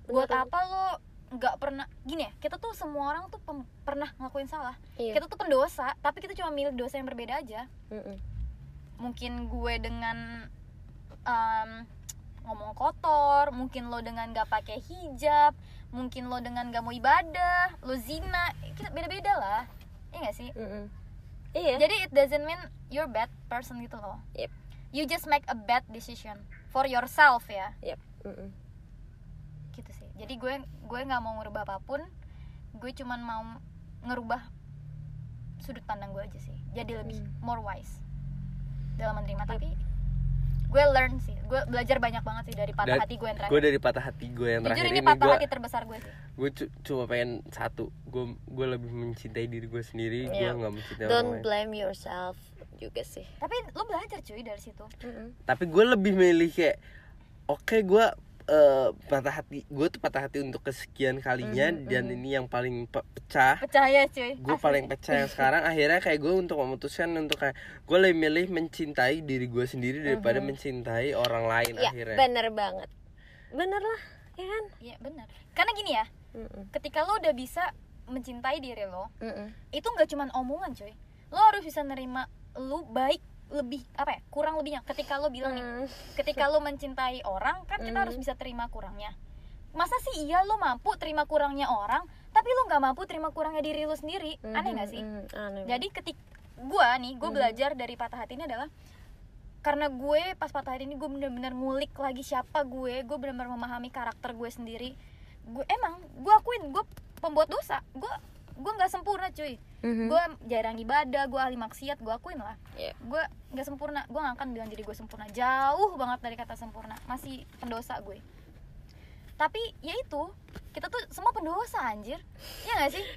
buat apa lo nggak pernah gini ya kita tuh semua orang tuh pem- pernah ngelakuin salah iya kita tuh pendosa tapi kita cuma milih dosa yang berbeda aja Mhm. mungkin gue dengan em, ngomong kotor mungkin lo dengan gak pakai hijab mungkin lo dengan gak mau ibadah lo zina kita beda-beda lah iya gak sih Mhm. iya jadi it doesn't mean you're bad person gitu loh Yep. you just make a bad decision for yourself ya Yep. Mm-mm. gitu sih jadi gue gue nggak mau ngerubah apa pun gue cuman mau ngerubah sudut pandang gue aja sih jadi lebih Hmm. more wise dalam menerima tapi gue learn sih gue belajar banyak banget sih dari patah Dan hati gue yang gue terakhir dari patah hati gue yang jujur terakhir ini ini patah gue hati terbesar gue sih gue cu- cuma pengen satu gue gue lebih mencintai diri gue sendiri gue Yeah. nggak mencintai orang Don't lain blame yourself juga sih. tapi lo belajar cuy dari situ Mm-mm. tapi gue lebih milih kayak oke gue eh, patah hati gue tuh patah hati untuk kesekian kalinya Mhm, dan mhm. ini yang paling pe- pecah percaya cuy gue paling pecah yang sekarang (laughs) akhirnya kayak gue untuk memutuskan untuk kayak gue lebih milih mencintai diri gue sendiri daripada Mhm. mencintai orang lain Ya, akhirnya bener banget. Bener lah, ya kan? iya benar karena gini ya Mm-mm. ketika lo udah bisa mencintai diri lo Mm-mm. itu nggak cuman omongan cuy lo harus bisa nerima lo baik lebih apa ya kurang lebihnya. Ketika lo bilang nih Mm. ketika lo mencintai orang kan kita harus bisa terima kurangnya. Masa sih iya lo mampu terima kurangnya orang tapi lo nggak mampu terima kurangnya diri lo sendiri? Aneh nggak sih? aneh jadi ketik gua nih gue belajar dari patah hati ini adalah karena gue pas patah hati ini gue bener-bener ngulik lagi siapa gue gue bener-bener memahami karakter gue sendiri. Gue emang gue akuin gue pembuat dosa. Gue gue nggak sempurna cuy. Mhm. gue jarang ibadah gue ahli maksiat gue akuin lah. Iya. gue nggak sempurna. Gue gak akan bilang diri gue sempurna. Jauh banget dari kata sempurna. Masih pendosa gue. Tapi ya itu. Kita tuh semua pendosa anjir. Ya gak sih? (laughs)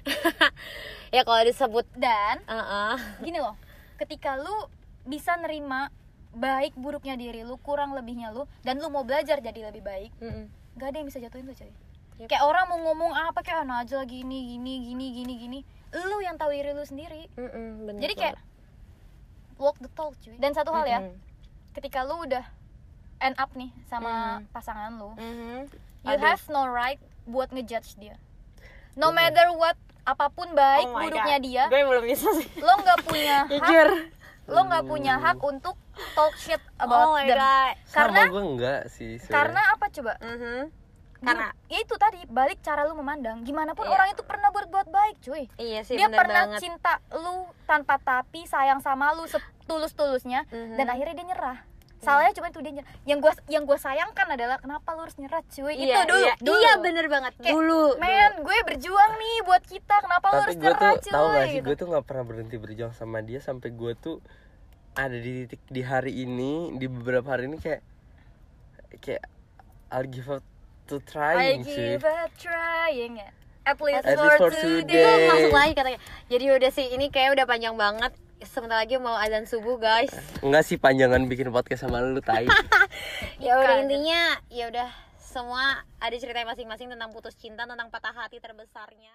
Ya kalau disebut dan uh gini loh. Ketika lu bisa nerima baik buruknya diri lu kurang lebihnya lu dan lu mau belajar jadi lebih baik gak ada yang bisa jatuhin lu coy Yep. kayak orang mau ngomong apa kayak "Ah, Najla gini gini gini gini gini. Lu yang tahu diri lu sendiri. Jadi kayak walk the talk cuy. Dan satu hal ya ketika lu udah end up nih sama Mhm. pasangan lu Mhm. you Aduh. have no right buat ngejudge dia. No matter what apa pun baik Oh buruknya God. dia gue belum bisa sih. lo nggak punya (laughs) hak jujur. lo nggak punya hak untuk talk shit about oh my them. God. Karena sama gue enggak sih karena apa coba? Mhm. Di- karena ya itu tadi balik cara lu memandang. Gimana pun Iya. orang itu pernah berbuat baik cuy. Iya sih dia bener pernah banget. cinta lu tanpa tapi sayang sama lu setulus tulusnya Mhm. dan akhirnya dia nyerah. Salahnya cuma itu dia nyerah. Yang gua yang gua sayangkan adalah kenapa lu harus nyerah cuy? Itu iya, dulu iya, dulu. Iya bener banget. Kayak, dulu men gue berjuang nih buat kita. Kenapa lu tapi harus gue nyerah tuh cuy tahu gak sih gitu. gue tuh nggak pernah berhenti berjuang sama dia sampai gue tuh ada di titik di hari ini di beberapa hari ini kayak kayak I'll give up to I trying sih. give up trying ya at least, At for, least for today, today. Masuk lagi katanya. Jadi udah sih ini kayak udah panjang banget. Sebentar lagi mau azan subuh guys. Enggak sih panjangan bikin podcast sama lu tai. (laughs) Ya udah Bukan. intinya ya udah semua ada cerita masing-masing tentang putus cinta tentang patah hati terbesarnya